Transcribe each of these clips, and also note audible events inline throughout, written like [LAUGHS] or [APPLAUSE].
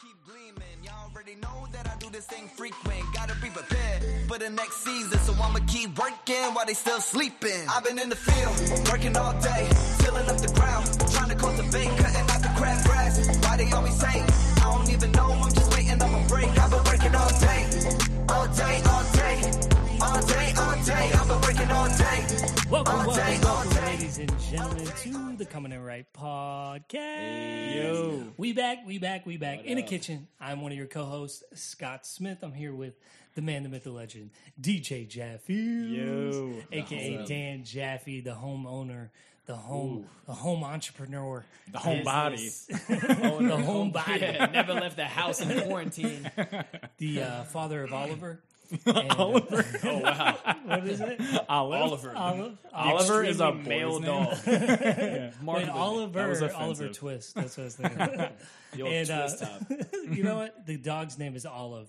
keep gleaming. Y'all already know that I do this thing frequent. Gotta be prepared for the next season, so I'ma keep working while they still sleeping. I've been in the field, working all day, tilling up the ground, trying to cultivate, cutting out the crab grass. Why they always say, I don't even know, I'm just waiting on a break. I've been working all day, all day, all day, all day, all day. I've been working all day. Welcome, all day, welcome, day. ladies and gentlemen, to the Coming in Ripe podcast. Yo. We back, we back, we back. in the kitchen, I'm one of your co-hosts, Scott Smith. I'm here with the man, the myth, the legend, DJ Jaffe. Yo. aka Dan Jaffe, the homeowner, the home, the home entrepreneur, The home body. business, [LAUGHS] the home body, Yeah, never left the house in quarantine. [LAUGHS] the uh, father of Oliver. And, [LAUGHS] uh, Oliver. Oh wow, [LAUGHS] what is it? Olive. Oliver. Olive. Oliver is a male dog. [LAUGHS] Wait, Markedly. That was Oliver. Oliver Twist. That's what I was thinking. And uh, you know what? The dog's name is Olive,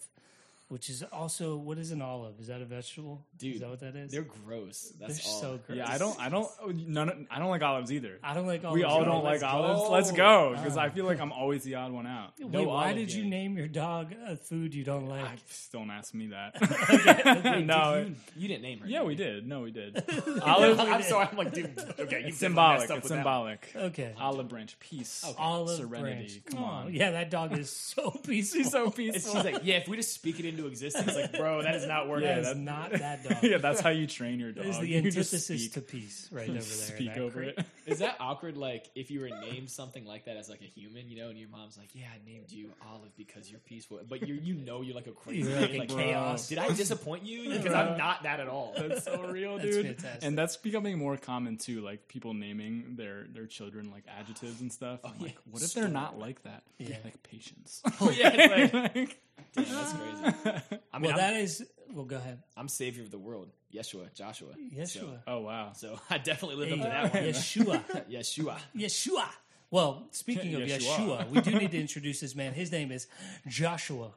which is also what is an olive? Is that a vegetable? Dude, is that what that is? They're gross. That's They're all. so gross. Yeah, I don't. I don't. Oh, none. I don't like olives either. I don't like olives. We all either. don't like let's olives. go. Let's go, because I uh. feel like I'm always the odd one out. Wait, no why olive did you name your dog a food you don't ah, like? I, don't ask me that. [LAUGHS] Wait, [LAUGHS] no. did you, you didn't name her. yeah, did we did. No, we did. [LAUGHS] Olive. Olive. I'm sorry. I'm like, dude. Okay, you symbolic. Messed up It's with that symbolic. Okay. Olive branch, peace, Olive serenity. branch. Come on. Yeah, that dog is so peaceful. He's so peaceful. she's like, yeah, if we just speak it into existence, like, bro, that is not working. [LAUGHS] that is not that dog. [LAUGHS] yeah, that's how you train your dog. That is the [LAUGHS] You antithesis speak, to peace right over there. speak that over crate. it. Is that awkward? Like, if you were named something like that as like a human, you know, and your mom's like, "Yeah, I named you Olive because you're peaceful," but you you know you're like a crazy like like chaos. Did I disappoint you? Because I'm not that at all. That's so real, That's dude. fantastic. And that's becoming more common too, like people naming their their children like adjectives and stuff. Oh, I'm yeah. like, what if they're not like that? Yeah. Like patience. Oh yeah, like, Like, damn, that's crazy. [LAUGHS] I mean, Well, I'm, that is. Well, go ahead. I'm savior of the world, Yeshua, Joshua. Yeshua. oh wow. So, so [LAUGHS] I definitely live Hey, up to that one. Yeshua. [LAUGHS] Yeshua. Yeshua. Well, speaking of Yeshua. Yeshua, we do need to introduce this man. His name is Joshua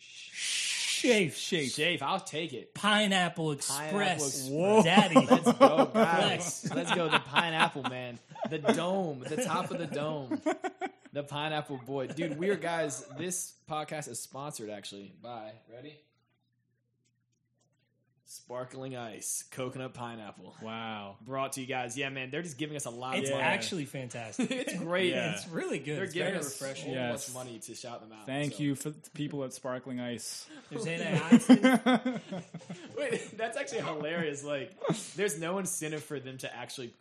Shafe. Shape. Shave, I'll take it. Pineapple Express. Express. Daddy. Let's go, guys. Let's go. The pineapple man, the dome, the top of the dome, the pineapple boy, dude. We are guys. This podcast is sponsored actually by ready. Sparkling ice, coconut pineapple, Wow. brought to you guys. Yeah, man, they're just giving us a lot It's of money. actually fantastic. [LAUGHS] it's great. Yeah. It's really good. They're It's giving us refreshing. so Yes. much money to shout them out. Thank so. you for the people at Sparkling Ice. There's [LAUGHS] antioxidants. Wait, that's actually hilarious. Like, there's no incentive for them to actually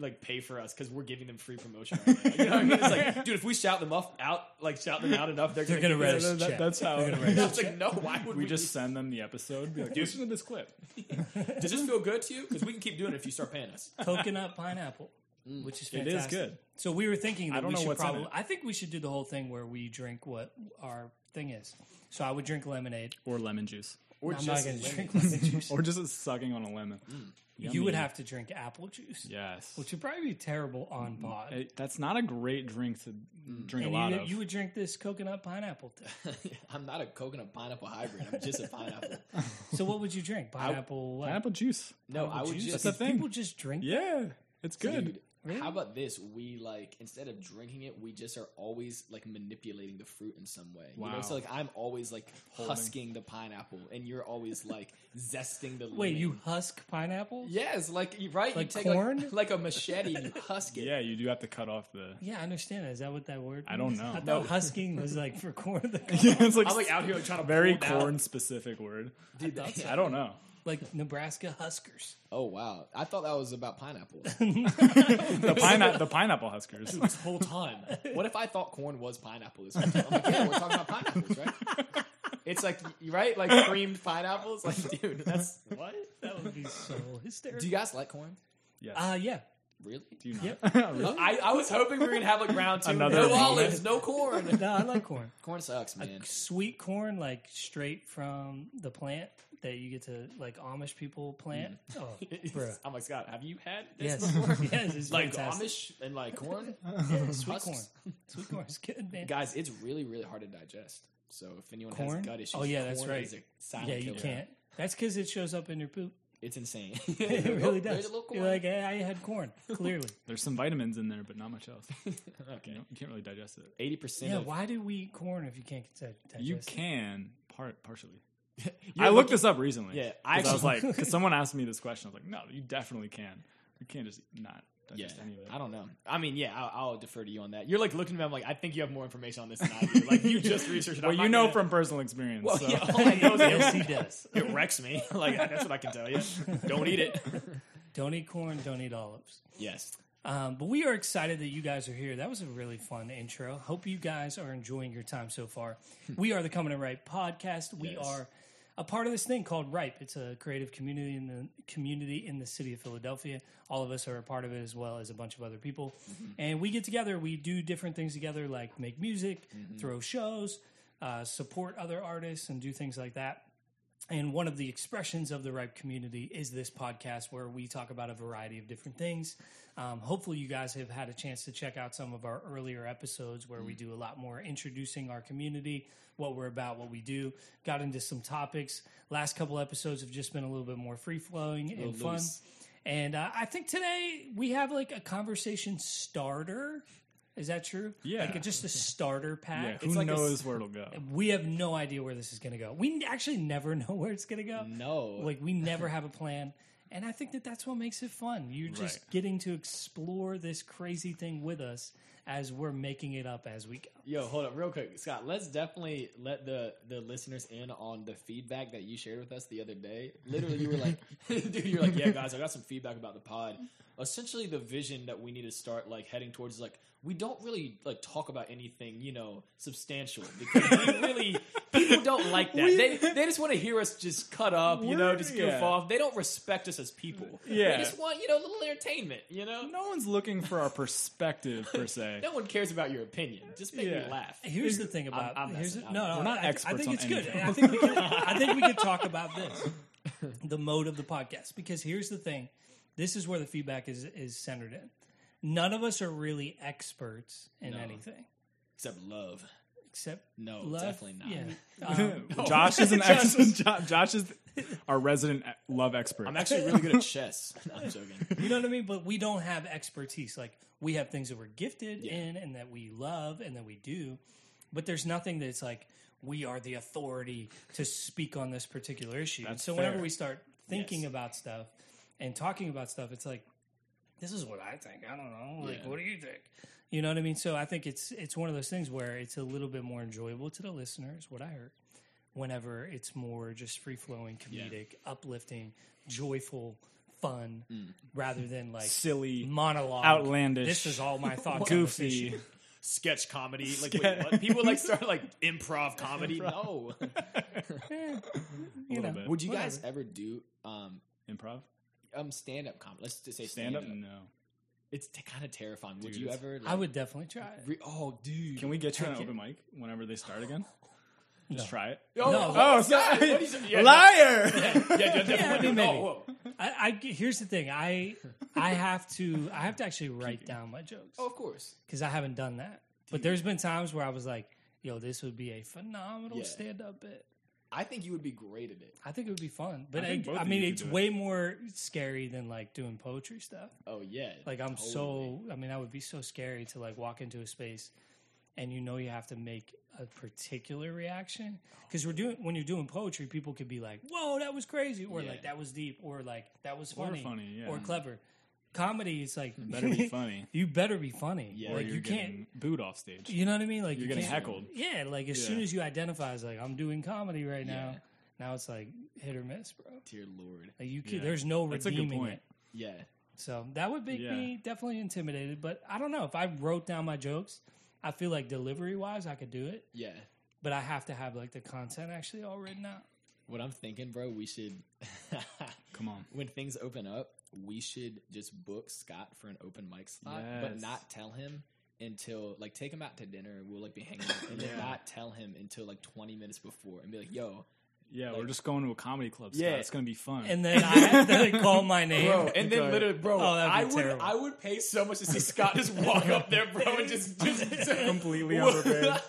like pay for us because we're giving them free promotion. Right now. You know what I mean? It's like, [LAUGHS] dude, if we shout them up out, like shout them out enough, they're, They're gonna give write us- us a That- check. that's how They're gonna write us It's like, no, why would we, we just send them the episode. Be like, listen to this clip. [LAUGHS] Does this feel good to you? Because we can keep doing it if you start paying us. coconut pineapple, mm. which is It fantastic. is good. So we were thinking that I don't we know should what's probably. I think we should do the whole thing where we drink what our thing is. So I would drink lemonade. Or lemon juice. Or I'm not just lemon. drink lemon juice. [LAUGHS] Or just sucking on a lemon. Mm. you would have to drink apple juice, Yes. which would probably be terrible on mm. pod. Hey, that's not a great drink to mm. drink and a lot you, of. you would drink this coconut pineapple. [LAUGHS] I'm not a coconut pineapple hybrid. I'm just a pineapple. [LAUGHS] So what would you drink? Pineapple. what? Pineapple juice. No, I would juice? just. That's the thing. People just drink. Yeah, it's good. Dude, Really? How about this? We like instead of drinking it, we just are always like manipulating the fruit in some way. You know, Wow. so like I'm always like husking the pineapple, and you're always like zesting the. Wait, lemon. you husk pineapple? Yes, like you right. Like you take corn? like, [LAUGHS] like a machete and you husk it. Yeah, you do have to cut off the. Yeah, I understand. Is that what that word? I don't means? know. I thought No. husking was like for corn. [LAUGHS] yeah, it's like, I'm like out here like, trying to very pull it corn specific word. Dude, that's [LAUGHS] I don't know. Like Nebraska Huskers. Oh wow, I thought that was about pineapples [LAUGHS] The pine the pineapple huskers. this whole time. What if I thought corn was pineapple this whole time? I'm like, yeah, we're talking about pineapples, right? It's like right, like creamed pineapples. Like, dude, that's what? That would be so hysterical. Do you guys like corn? Yes. Uh, yeah. Really? do you not? [LAUGHS] I, I was hoping we were gonna have like round two. Another no moment. olives, no corn. No, I like corn. Corn sucks, man. Sweet corn, like straight from the plant that you get to like Amish people plant. Mm. Oh, [LAUGHS] bruh. I'm like Scott. Have you had this Yes, before? [LAUGHS] yes, it's Like fantastic. Amish and like [LAUGHS] corn, Yeah, sweet Husks. corn. Sweet corn is good, man. guys. It's really really hard to digest. So if anyone Corn? has gut issues, Oh, yeah, that's right. is a silent Yeah, you killer. can't. That's because it shows up in your poop. It's insane. it really does. there's a little You're like, hey, I had corn. Clearly. There's some vitamins in there, but not much else. You, okay. know, you can't really digest it. Eighty percent. Yeah. of, Why do we eat corn if you can't di- digest You it? can part partially. [LAUGHS] You're I looked looking- this up recently. Yeah, I 'Cause I was like, [LAUGHS] because someone asked me this question, I was like, no, you definitely can. You can't just not Yeah, digest any of it. I don't know. I mean, yeah, I'll, I'll defer to you on that. You're like looking at me. I'm like, I think you have more information on this than I do. Like you just [LAUGHS] researched it. Well, I'm you know gonna- from personal experience. Well, so. yeah, all I know is yes, it, he does. it wrecks me. Like that's what I can tell you. Don't eat it. Don't eat corn. Don't eat olives. Yes. Um, but we are excited that you guys are here. That was a really fun intro. Hope you guys are enjoying your time so far. we are the Coming and Ripe podcast. We Yes. are a part of this thing called Ripe. It's a creative community in the community in the city of Philadelphia. All of us are a part of it as well as a bunch of other people. And we get together. We do different things together, like make music, throw shows, uh, support other artists, and do things like that. And one of the expressions of the Ripe community is this podcast where we talk about a variety of different things. Um, hopefully, you guys have had a chance to check out some of our earlier episodes where we do a lot more introducing our community, what we're about, what we do. Got into some topics. Last couple episodes have just been a little bit more free flowing and fun. loose. And uh, I think today we have like a conversation starter. Is that true? Yeah. like a, just a starter yeah, pack. who like a knows s- where it'll go? We have no idea where this is going to go. We actually never [LAUGHS] know where it's going to go. No. Like we never [LAUGHS] have a plan. And I think that that's what makes it fun. You're just Right. getting to explore this crazy thing with us as we're making it up as we go. Yo, hold up, real quick, Scott. Let's definitely let the the listeners in on the feedback that you shared with us the other day. Literally, you were like, [LAUGHS] "Dude, you're like, yeah, guys, I got some feedback about the pod." Essentially, the vision that we need to start like heading towards is like we don't really like talk about anything, you know, substantial because we [LAUGHS] really people don't like that. they they just want to hear us just cut up, you know, just goof yeah. off. They don't respect us as people. Yeah. they just want you know a little entertainment. You know, No one's looking for our perspective per se. [LAUGHS] no one cares about your opinion. Just make Yeah. me laugh. Here's the thing about I'm here's messing. no, no, We're not I, I think on it's good. I think we can, I think we could [LAUGHS] talk about this, the mode of the podcast, because here's the thing: this is where the feedback is is centered in. None of us are really experts in No. anything Except love. except No, love. definitely not. Yeah. [LAUGHS] Um, [LAUGHS] Josh is an [LAUGHS] Josh ex- Jo- Josh is our resident e- love expert. I'm actually really good at chess. No, I'm joking. You know what I mean? But we don't have expertise. Like we have things that we're gifted Yeah. in and that we love and that we do. But there's nothing that's like we are the authority to speak on this particular issue. That's so whenever fair. we start thinking Yes. about stuff and talking about stuff, it's like this is what I think. I don't know. Like, Yeah. what do you think? You know what I mean? So I think it's it's one of those things where it's a little bit more enjoyable to the listeners. What I heard, whenever it's more just free flowing, comedic, uplifting, joyful, fun, rather than like silly, monologue, outlandish, This is all my thoughts. goofy. Sketch comedy. Like, wait, what? People like start like improv comedy. No. [LAUGHS] You little know, bit. Would you guys Whatever. ever do um Improv, um stand up comedy? Let's just say stand stand up. up. No. It's t- kind of terrifying. Would you ever? Like, I would definitely try it. Re- oh, dude. Can we get you an Heck open mic whenever they start [LAUGHS] again? Just try it. Oh, No. Oh, sorry. what is? [LAUGHS] Yeah, Liar! Yeah, yeah, definitely. I mean, I, I here's the thing. I I have to I have to actually write down my jokes Oh, of course. because I haven't done that. But there's been times where I was like, "Yo, this would be a phenomenal Yeah. stand up bit." I think you would be great at it. I think it would be fun, but I I, I mean, it's do it. way more scary than like doing poetry stuff. Oh yeah. Like I'm totally. so, I mean, I would be so scary to like walk into a space, and you know you have to make a particular reaction oh. because we're doing when you're doing poetry, people could be like, "Whoa, that was crazy," or Yeah. like that was deep, or like that was Or funny, funny, yeah. or clever. Comedy is like Better be [LAUGHS] funny. you better be funny. Yeah. Or like you can't. booed off stage. You know what I mean? Like You're you getting heckled. Yeah, like as Yeah. soon as you identify as like I'm doing comedy right now, Yeah. now it's like hit or miss, bro. Dear Lord. Like you, can, Yeah. there's no That's a good redeeming point. it. Yeah. So that would make me definitely intimidated. But I don't know if I wrote down my jokes. I feel like delivery wise, I could do it, Yeah. but I have to have like the content actually all written out. What I'm thinking, bro, we should [LAUGHS] [LAUGHS] Come on. when things open up, we should just book Scott for an open mic slot, but not tell him until like take him out to dinner. We'll like be hanging out, and then not tell him until like 20 minutes before, and be like, "Yo, Yeah, we're just going to a comedy club. Scott. Yeah. it's gonna be fun. And then I have to [LAUGHS] call my name. bro," [LAUGHS] and then literally, bro, Oh, that'd be I would terrible. I would pay so much to see Scott just walk up there, bro, and just just [LAUGHS] completely unprepared.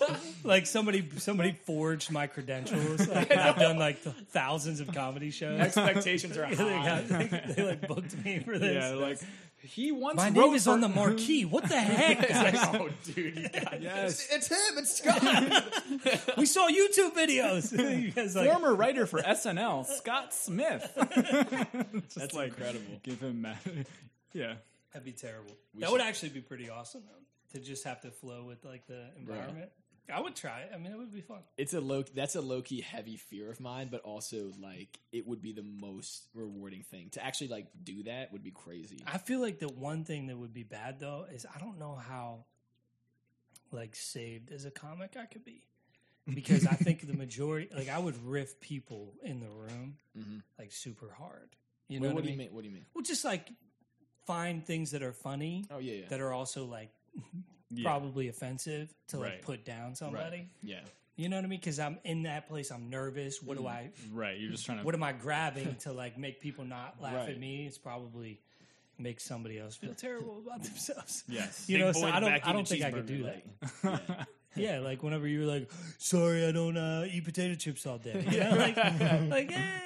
like somebody somebody forged my credentials. Like, I've done like thousands of comedy shows. Expectations are they, high. got, they, they, like booked me for this. Yeah, like he once my wrote name is for- on the marquee. [LAUGHS] What the heck? guys? [LAUGHS] oh, dude, you got Yes, It's him. It's Scott. [LAUGHS] we saw YouTube videos. you guys like former writer for SNL, Scott Smith. Just That's like incredible. give him mad. Yeah, that'd be terrible. that would actually be pretty awesome though. To just have to flow with like the environment. I would try it. I mean, it would be fun. It's a low. That's a low key heavy fear of mine, but also like it would be the most rewarding thing to actually like do that. Would be crazy. I feel like the one thing that would be bad though is I don't know how like saved as a comic I could be. [LAUGHS] Because I think the majority like I would riff people in the room mm-hmm. like super hard. You know Wait, what, what I do you mean? mean? What do you mean? Well just like find things that are funny Oh yeah, yeah, that are also like [LAUGHS] yeah. probably offensive to like Right. put down somebody. yeah. You know what I mean? Because I'm in that place. I'm nervous. What do I? right. You're just trying to. What am I grabbing to like make people not laugh Right. at me? It's probably make somebody else feel terrible [LAUGHS] about themselves. [LAUGHS] yes. You Big know, boy so in I don't. I don't think I could do cheeseburger, that. like- [LAUGHS] Yeah, like whenever you were like, "Sorry, I don't uh, eat potato chips all day." You know, like, like, eh,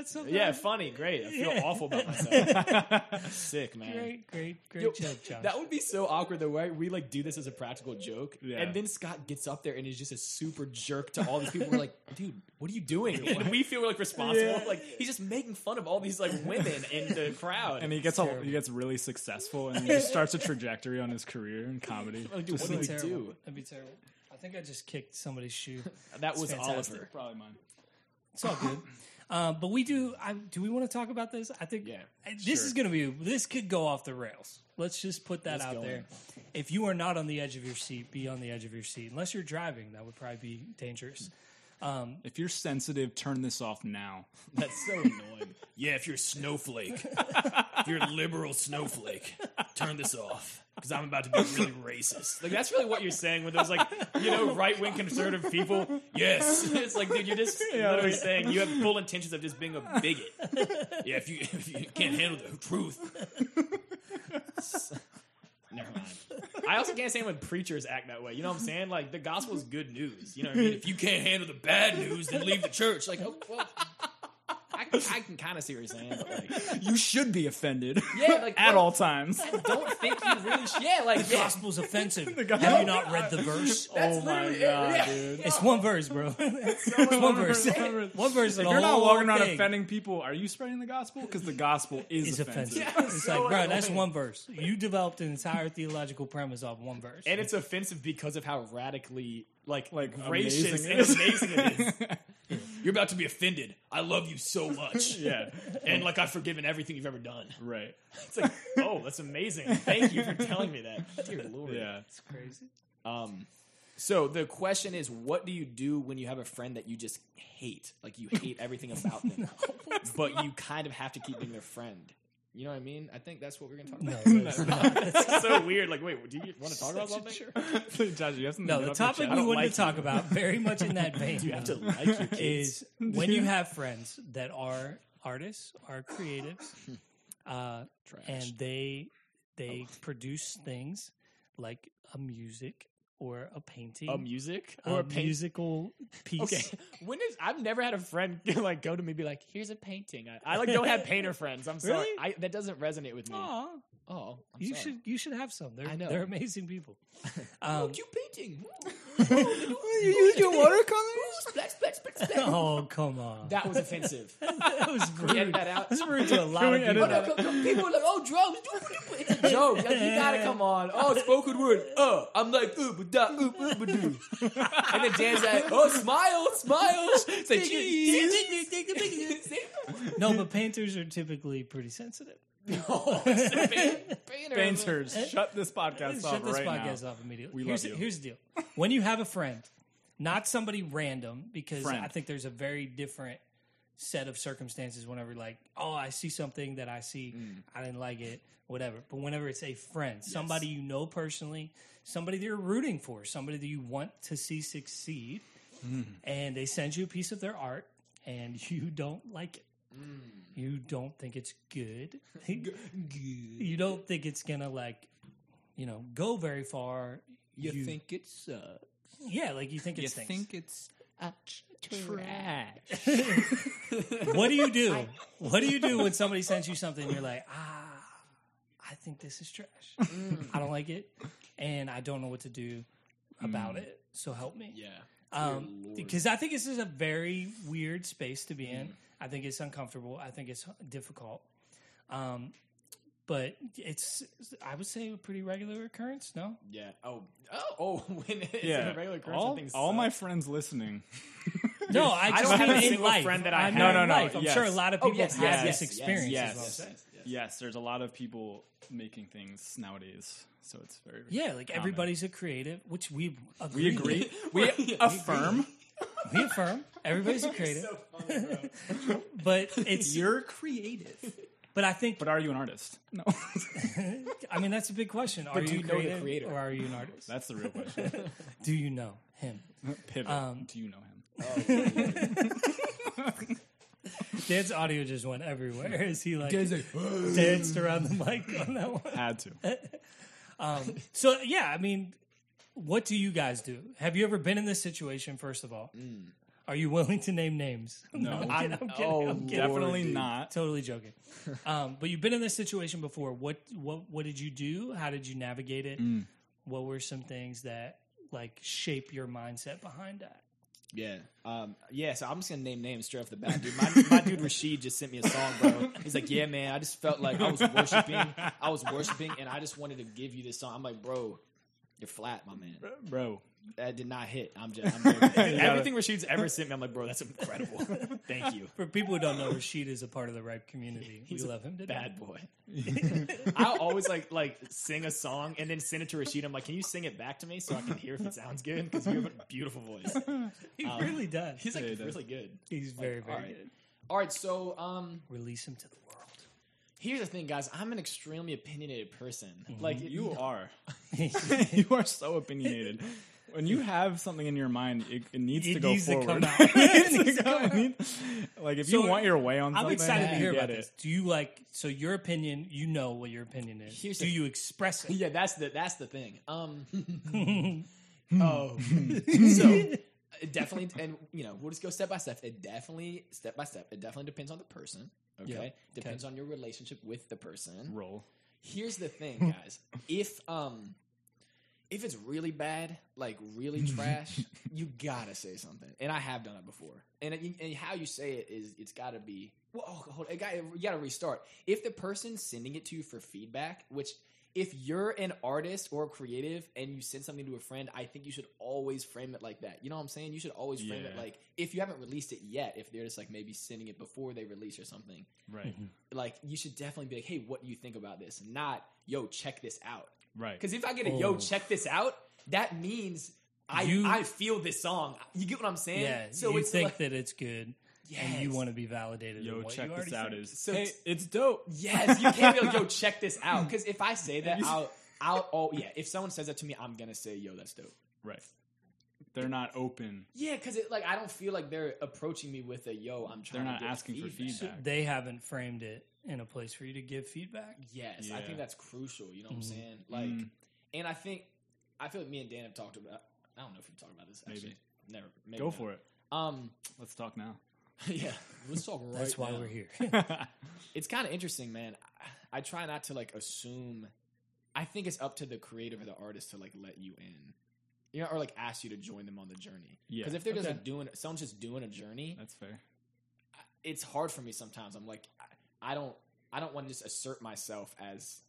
you know, something. Yeah, funny, great. I feel Yeah. awful about [LAUGHS] myself. Sick, man. great, great, great Yo, joke, Josh. That would be so awkward though, right? We like do this as a practical joke, Yeah. and then Scott gets up there and is just a super jerk to all these people. We're like, [LAUGHS] dude, what are you doing? And we feel like responsible. Yeah. Like he's just making fun of all these like women in the crowd. and he gets all, he gets really successful and he just starts a trajectory on his career in comedy. like, dude, what do That'd we be terrible. do? That'd be terrible. I think I just kicked somebody's shoe. That was fantastic. Oliver. Probably mine. It's all good. Um, but we do. I, do we want to talk about this? I think. Yeah, This sure. is going to be. This could go off the rails. Let's just put that Let's out there. in. If you are not on the edge of your seat, be on the edge of your seat. Unless you're driving, that would probably be dangerous. Um, if you're sensitive, turn this off now. [LAUGHS] That's so annoying. Yeah, if you're a snowflake, if you're a liberal snowflake, turn this off because I'm about to be really racist. Like that's really what you're saying with those like you know right wing conservative people. Yes, [LAUGHS] it's like dude, you're just literally saying you have full intentions of just being a bigot. Yeah, if you if you can't handle the truth. [LAUGHS] Never mind. I also can't stand when preachers act that way. You know what I'm saying? Like the gospel is good news. You know what I mean? If you can't handle the bad news, then leave the church. Like, oh, well, I, I can kind of see what you're saying, but like, [LAUGHS] You should be offended. Yeah, like, [LAUGHS] at what- all times. don't think you really. Sh- yeah, like The yeah. gospel's offensive. [LAUGHS] gospel- Have you not read the verse? oh my literally- god, yeah. dude. It's one verse, bro. it's one verse. one verse. If you're not walking around offending people, are you spreading the gospel? Because the gospel is Is offensive. offensive. it's so like, bro, that's one verse. You developed an entire theological premise off one verse. and it's offensive because of how radically like Like, gracious amazing and amazing it is. You're about to be offended. I love you so much. [LAUGHS] Yeah, And like I've forgiven everything you've ever done. right. [LAUGHS] It's like, oh, that's amazing. Thank you for telling me that. Dear [LAUGHS] Lord. Yeah. it's crazy. Um, so the question is, what do you do when you have a friend that you just hate? Like you hate everything about them, but you kind of have to keep being their friend. You know what I mean? I think that's what we're gonna talk about. No, that's [LAUGHS] not. [LAUGHS] It's so weird. Like, wait, do you want to talk about something? [LAUGHS] Josh, you have something No, to the get off your topic chest? we don't wanted like to talk about, very much in that vein, You have to like your kids. is when you have friends that are artists, are creatives, uh, and they they produce things like a music or a painting, a music or a paint. musical piece. Okay, [LAUGHS] when is I've never had a friend [LAUGHS] like go to me and be like, "Here's a painting." I, I like don't have [LAUGHS] painter friends. I'm sorry, Really? I, that doesn't resonate with me. Aw, Oh, I'm you sorry. should you should have some. They're I know. they're amazing people. [LAUGHS] Oh, Um, cute painting. [LAUGHS] You use your watercolors? Splash, splash, splash, splash. [LAUGHS] oh come on, That was offensive. that was Can we edit rude. that out? That's rude to a lot of people. Oh, no, come- come- people are like, oh, drugs. It's a joke. Like, you gotta come on. Oh, spoken word. Oh, I'm like, ooh, but da, ooh, ooh, but do. And then Dan's like, oh, smile, smile. Say cheese. No, but painters are typically pretty sensitive. No, it's a painter. Painters, shut this podcast off Shut this right podcast now. off immediately. We here's, love you. here's the deal: when you have a friend, not somebody random, because Friend. I think there's a very different set of circumstances whenever, like, oh, I see something that I see, Mm. I didn't like it, whatever. But whenever it's a friend, somebody you know personally, somebody that you're rooting for, somebody that you want to see succeed, Mm. and they send you a piece of their art, and [LAUGHS] you don't like it. Mm. You don't think it's good. [LAUGHS] good. you don't think it's gonna like, you know, go very far. You think it sucks. Yeah, like you think You it's things. think it's trash? [LAUGHS] what do you do? What do you do when somebody sends you something and you're like, ah, I think this is trash. I don't like it, and I don't know what to do about it. So help me. Yeah. Um, because I think this is a very weird space to be in. I think it's uncomfortable. I think it's difficult. Um, but it's, I would say, a pretty regular occurrence. No, Yeah. Oh. Oh. [LAUGHS] Oh. When it's Yeah, a regular occurrence, all, I all my friends listening. [LAUGHS] no, I [LAUGHS] I just don't have mean a in single life. friend that I I'm have. not No, in no, no, life. I'm yes. sure a lot of Oh, people yes, have yes, this yes, experience. yes, is yes. Yes, there's a lot of people making things nowadays, so it's very Yeah, like common. everybody's a creative, which we We agree. agree. we affirm. [LAUGHS] we affirm everybody's a creative, [LAUGHS] but it's You're creative. but I think But are you an artist? No. [LAUGHS] I mean that's a big question. Are do you, you know the creator? or are you an artist? That's the real question. Do you know him? Pivot. Um, Do you know him? Dan's audio just went everywhere. Is he like danced around the mic on that one? Had to. So yeah, I mean, what do you guys do? Have you ever been in this situation? First of all, are you willing to name names? [LAUGHS] No. I'm I'm, kidding, I'm kidding, oh, I'm kidding. Definitely dude. not. Totally joking. [LAUGHS] Um, but you've been in this situation before. What what what did you do? How did you navigate it? What were some things that like shape your mindset behind that? Yeah. Um, yeah, so I'm just gonna name names straight off the bat, dude. My, my dude [LAUGHS] Rashid just sent me a song, bro. He's like, Yeah, man, I just felt like I was worshiping. I was worshiping and I just wanted to give you this song. I'm like, bro, you're flat, my man. Bro. That did not hit. I'm just I'm joking. [LAUGHS] everything Rashid's ever sent me, I'm like, bro, that's incredible. [LAUGHS] Thank you. For people who don't know, Rashid is a part of the Ripe community. [LAUGHS] He's we love him. To Bad death. boy. I'll always like like sing a song and then send it to Rashid. I'm like, can you sing it back to me so I can hear if it sounds good? Because you have a beautiful voice. He really does. He's like Yeah, he does. really good. He's very very all right. good. All right, so um, Release him to the world. Here's the thing, guys. I'm an extremely opinionated person. Like You are. [LAUGHS] [LAUGHS] you are so opinionated. When you have something in your mind, it, it needs It to go needs to forward. come out. [LAUGHS] It needs to come- it needs- like if So, you want your way on I'm something, excited to hear get about it. this. Do you like so your opinion? You know what your opinion is. Here's Do the- you express it? Yeah, that's the that's the thing. Um, oh, so it definitely, and you know, we'll just go step by step. It definitely, step by step, it definitely depends on the person. Okay, Yeah. depends on your relationship with the person. Roll. Here's the thing, [LAUGHS] guys. if um, if it's really bad, like really trash, [LAUGHS] you gotta say something. And I have done it before. And, it, and how you say it is, it's got to be. Well, oh, hold, it got, you got to restart. If the person's sending it to you for feedback, which if you're an artist or a creative and you send something to a friend, I think you should always frame it like that. You know what I'm saying? You should always frame it like if you haven't released it yet, if they're just like maybe sending it before they release or something, Right. Mm-hmm. like you should definitely be like, hey, what do you think about this? Not, yo, check this out. Right. Because if I get a Oh. yo, check this out, that means I You- I feel this song. You get what I'm saying? Yeah. So you it's think like, that it's good, and you want to be validated. Yo, in what check you this out think. is So hey, it's- it's dope. yes, you can't be like, yo, [LAUGHS] check this out. Because if I say that, [LAUGHS] I'll I'll oh yeah. If someone says that to me, I'm gonna say, yo, that's dope. Right. They're not open. Yeah, because it like I don't feel like they're approaching me with a yo. I'm trying. They're to not get asking for feedback. they haven't framed it in a place for you to give feedback. Yes, I think that's crucial. You know what I'm Mhm. saying? Like, Mm. and I think I feel like me and Dan have talked about. I don't know if we've talked about this. Maybe. Actually, never. Maybe Go not. for it. Um, Let's talk now. [LAUGHS] yeah, let's talk right That's why now. we're here. [LAUGHS] It's kind of interesting, man. I, I try not to like assume. I think it's up to the creative or the artist to like let you in, you know, or like ask you to join them on the journey. Yeah. Because if they're just Okay. like doing, someone's just doing a journey, That's fair. it's hard for me sometimes. I'm like, I, I don't, I don't want to just assert myself as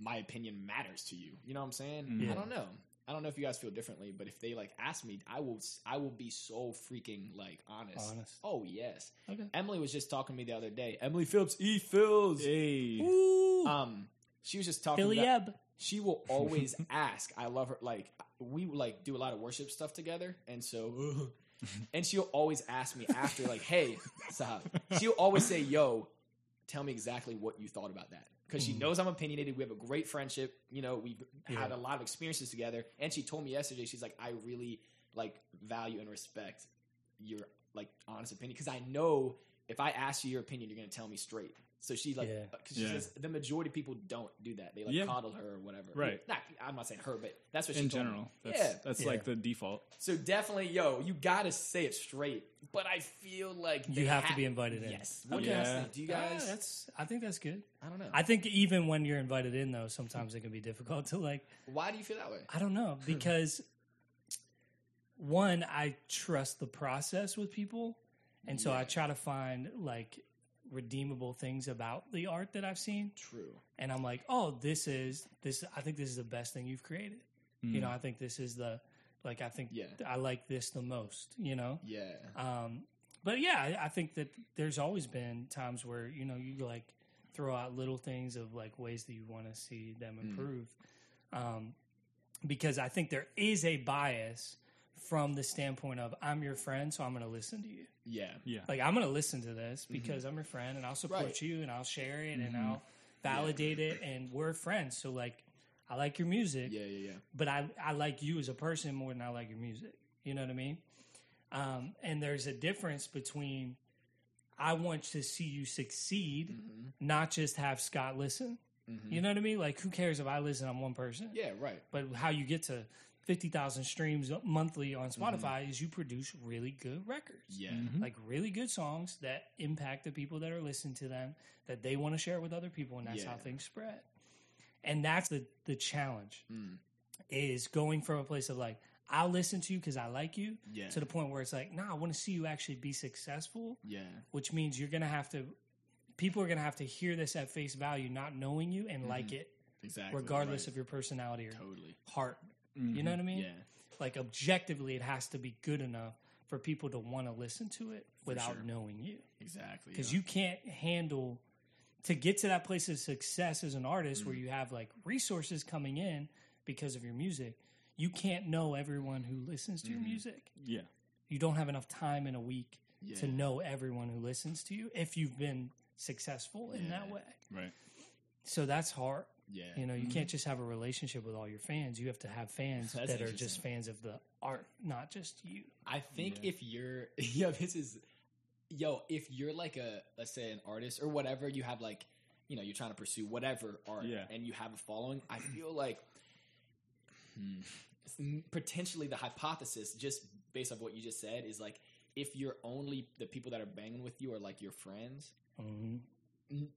my opinion matters to you. You know what I'm saying? Mhm. I don't know. I don't know if you guys feel differently, but if they like ask me, I will, I will be so freaking like honest. Honest. Oh yes. Okay. Emily was just talking to me the other day. Emily Phillips, E Phils. Hey. Um, she was just talking. Billy about, Ebb. she will [LAUGHS] always ask. I love her. Like we like do a lot of worship stuff together, and so, [LAUGHS] and she'll always ask me after, like, "Hey, Sahab." She'll always say, "Yo, tell me exactly what you thought about that," because she mm-hmm. knows I'm opinionated. We have a great friendship. You know, we've had a lot of experiences together, and she told me yesterday, she's like, "I really like value and respect your like honest opinion because I know if I ask you your opinion, you're going to tell me straight." So she like, Yeah. because she Yeah. says the majority of people don't do that. They like Yeah. coddle her or whatever. Right. Not, I'm not saying her, but that's what she in told me. general. That's, yeah. that's Yeah. like the default. So definitely, yo, you gotta say it straight. But I feel like You they have to be invited in. Yes. What do you guys think? Do you guys? Ah, that's. I think that's good. I don't know. I think even when you're invited in, though, sometimes it can be difficult to like. Why do you feel that way? I don't know because one, I trust the process with people, and so I try to find like redeemable things about the art that I've seen, True. and I'm like, oh, this is this. I think this is the best thing you've created. You know, I think this is the like. I think Yeah. I like this the most. You know, Yeah. um, but yeah, I, I think that there's always been times where you know you like throw out little things of like ways that you want to see them improve, um, because I think there is a bias from the standpoint of I'm your friend, so I'm going to listen to you. Yeah. Yeah. Like I'm going to listen to this because I'm your friend, and I'll support Right. you, and I'll share it, and I'll validate it, and we're friends. So like, I like your music Yeah. Yeah. Yeah. but I, I like you as a person more than I like your music. You know what I mean? Um, and there's a difference between I want to see you succeed, Mm-hmm. not just have Scott listen. You know what I mean? Like, who cares if I listen I'm one person? Yeah. Right. But how you get to 50,000 streams monthly on Spotify is you produce really good records. Yeah. Like, really good songs that impact the people that are listening to them, that they want to share with other people, and that's Yeah. how things spread. And that's the, the challenge Mm. is going from a place of like I'll listen to you because I like you Yeah. to the point where it's like, nah, I want to see you actually be successful, Yeah. which means you're gonna have to. People are gonna have to hear this at face value, not knowing you and like it, Exactly. regardless Mm-hmm. right. of your personality or Totally. heart. You know what I mean? Yeah. Like objectively, it has to be good enough for people to want to listen to it without sure. knowing you, Exactly. because yeah. you can't handle to get to that place of success as an artist Mm-hmm. where you have like resources coming in because of your music. You can't know everyone who listens to your music. Yeah. You don't have enough time in a week to know everyone who listens to you if you've been successful in that way. Right. So that's hard. Yeah. You know, you can't just have a relationship with all your fans. You have to have fans That's that are just fans of the art, not just you. I think if you're, [LAUGHS] yeah, this is, yo, if you're like a, let's say an artist or whatever, you have like, you know, you're trying to pursue whatever art Yeah. and you have a following, I feel like hmm, potentially the hypothesis, just based off what you just said, is like if you're only the people that are banging with you are like your friends, Mhm.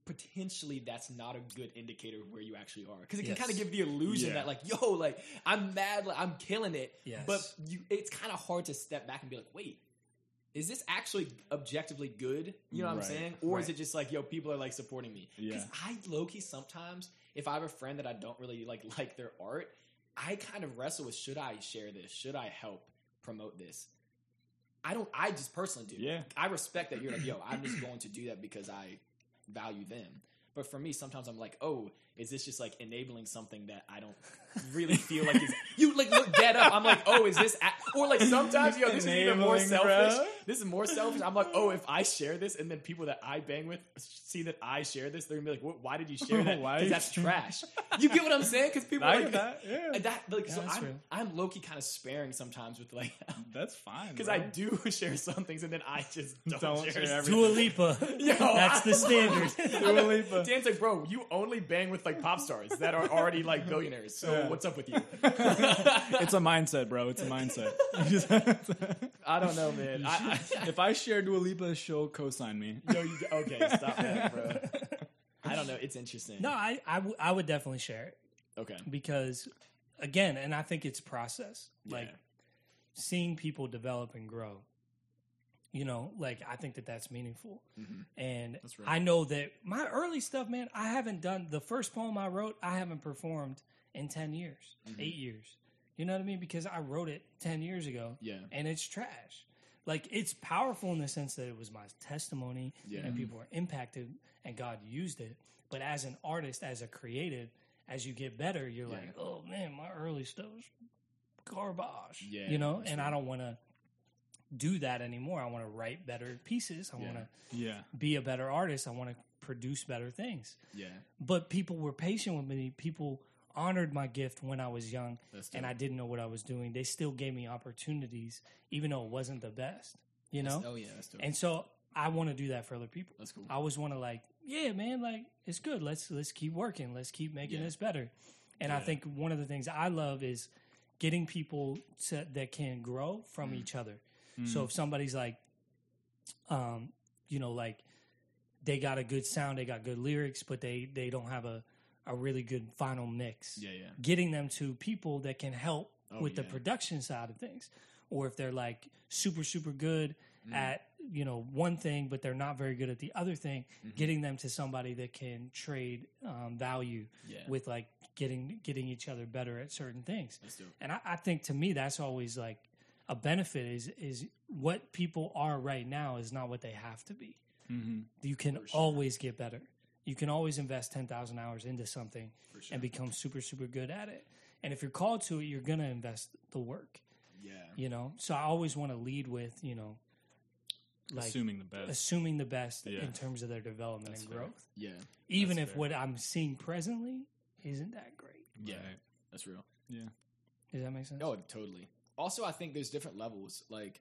Potentially that's not a good indicator of where you actually are because it can Yes. kind of give the illusion Yeah. that like yo like i'm mad like i'm killing it Yes. but you it's kind of hard to step back and be like wait is this actually objectively good you know what i'm saying or is it just like yo people are like supporting me because Yeah. i low-key sometimes if i have a friend that i don't really like [LAUGHS] like their art i kind of wrestle with should i share this should i help promote this I don't. I just personally do. Yeah. I respect that you're like, yo, I'm just going to do that because I value them. But for me, sometimes I'm like, oh, is this just like enabling something that I don't really feel like is [LAUGHS] you like look dead up? I'm like, oh, is this a-? or like sometimes yo, this is even more selfish. bro. This is more selfish. I'm like, oh, if I share this and then people that I bang with see that I share this, they're gonna be like, what, why did you [LAUGHS] share that? Why Because you- that's trash. You get what I'm saying? Because people I are like that, [LAUGHS] yeah. That like so that's I'm real. I'm low key kind of sparing sometimes with like That's fine. because. I do share some things and then I just don't, Don't share, share some. everything. Dua Lipa. That's the standard. Dua Lipa. Dan's like, bro, you only bang with like pop stars that are already like billionaires. So Yeah. what's up with you? [LAUGHS] it's a mindset, bro. It's a mindset. [LAUGHS] I don't know, man. I, I, if I share Dua Lipa, she'll co-sign me. no, you, okay, stop that, bro. I don't know. It's interesting. no, I, I, w- I would definitely share it Okay. because, again, and I think it's process. Like Yeah. seeing people develop and grow. You know, like I think that that's meaningful. And Mm-hmm. That's right. I know that my early stuff, man, I haven't done the first poem I wrote, I haven't performed in 10 years, Mm-hmm. eight years. You know what I mean? Because I wrote it 10 years ago. Yeah. And it's trash. Like it's powerful in the sense that it was my testimony Yeah. and people were impacted and God used it. But as an artist, as a creative, as you get better, you're Yeah. like, oh man, my early stuff was garbage. Yeah, You know, that's and I don't want to do that anymore. I want to write better pieces. I Yeah. want to Yeah. be a better artist. I want to produce better things. Yeah. But people were patient with me. People honored my gift when I was young and. I didn't know what I was doing. They still gave me opportunities, even though it wasn't the best, you know? Oh yeah, that's dope. And so I want to do that for other people. That's cool. I always want to like yeah, man, like it's good. Let's let's keep working. Let's keep making Yeah. this better. And I think one of the things I love is getting people to, that can grow from Mm. each other. So if somebody's like, um, you know, like they got a good sound, they got good lyrics, but they they don't have a a really good final mix. Yeah, yeah. Getting them to people that can help Oh, with the production side of things, or if they're like super super good Mm. at you know one thing, but they're not very good at the other thing, Mm-hmm. getting them to somebody that can trade um, value Yeah. with like getting getting each other better at certain things. And I, I think to me that's always like a benefit is is what people are right now is not what they have to be. Mm-hmm. You can always get better. You can always invest ten thousand hours into something sure. and become super super good at it. And if you're called to it, you're gonna invest the work. Yeah. You know, so I always want to lead with you know, like Assuming the best. assuming the best Yeah. in terms of their development That's and fair. growth, Yeah. even That's if fair. what I'm seeing presently isn't that great. Yeah. Right. That's real. Yeah. Does that make sense? Oh, totally. Also, I think there's different levels. Like,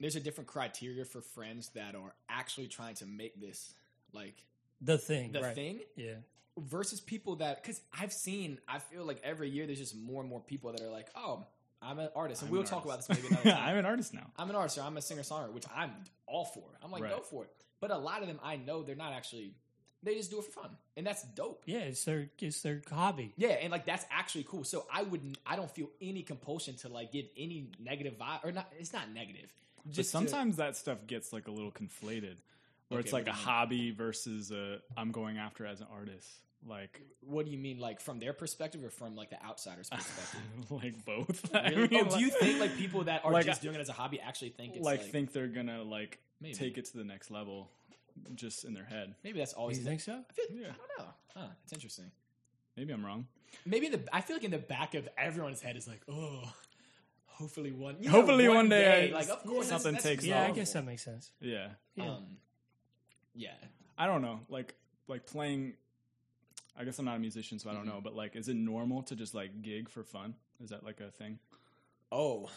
there's a different criteria for friends that are actually trying to make this like The thing, the right? thing Yeah, versus people that because I've seen, I feel like every year there's just more and more people that are like, oh, I'm an artist, and I'm we'll an talk artist. about this maybe another. [LAUGHS] I'm an artist now. I'm an artist or I'm a singer songwriter, which I'm all for. I'm like, go for it. But a lot of them, I know they're not actually. They just do it for fun, and that's dope. yeah. It's their it's their hobby. Yeah, and like that's actually cool. So I wouldn't. I don't feel any compulsion to like give any negative vibe, or not. It's not negative. But Just to- sometimes that stuff gets like a little conflated, where Okay, it's like a do mean? hobby versus a I'm going after as an artist. Like, what do you mean, like from their perspective or from like the outsider's [LAUGHS] perspective? like both. [LAUGHS] I Really? mean, oh, do you think like people that are Like, just doing it as a hobby actually think it's like, like, think they're gonna like Maybe. take it to the next level, just in their head? maybe that's always. you think so? I, feel, Yeah. I don't know. Huh? It's interesting. Maybe I'm wrong. Maybe in the. I feel like in the back of everyone's head is like, oh, hopefully one. you know, Hopefully one day Like of course, something that's takes Yeah, I guess that makes sense. Yeah, Yeah. Um, yeah. I don't know. Like, like playing. I guess I'm not a musician, so I don't Mm-hmm. know. But like, is it normal to just like gig for fun? Is that like a thing? Oh,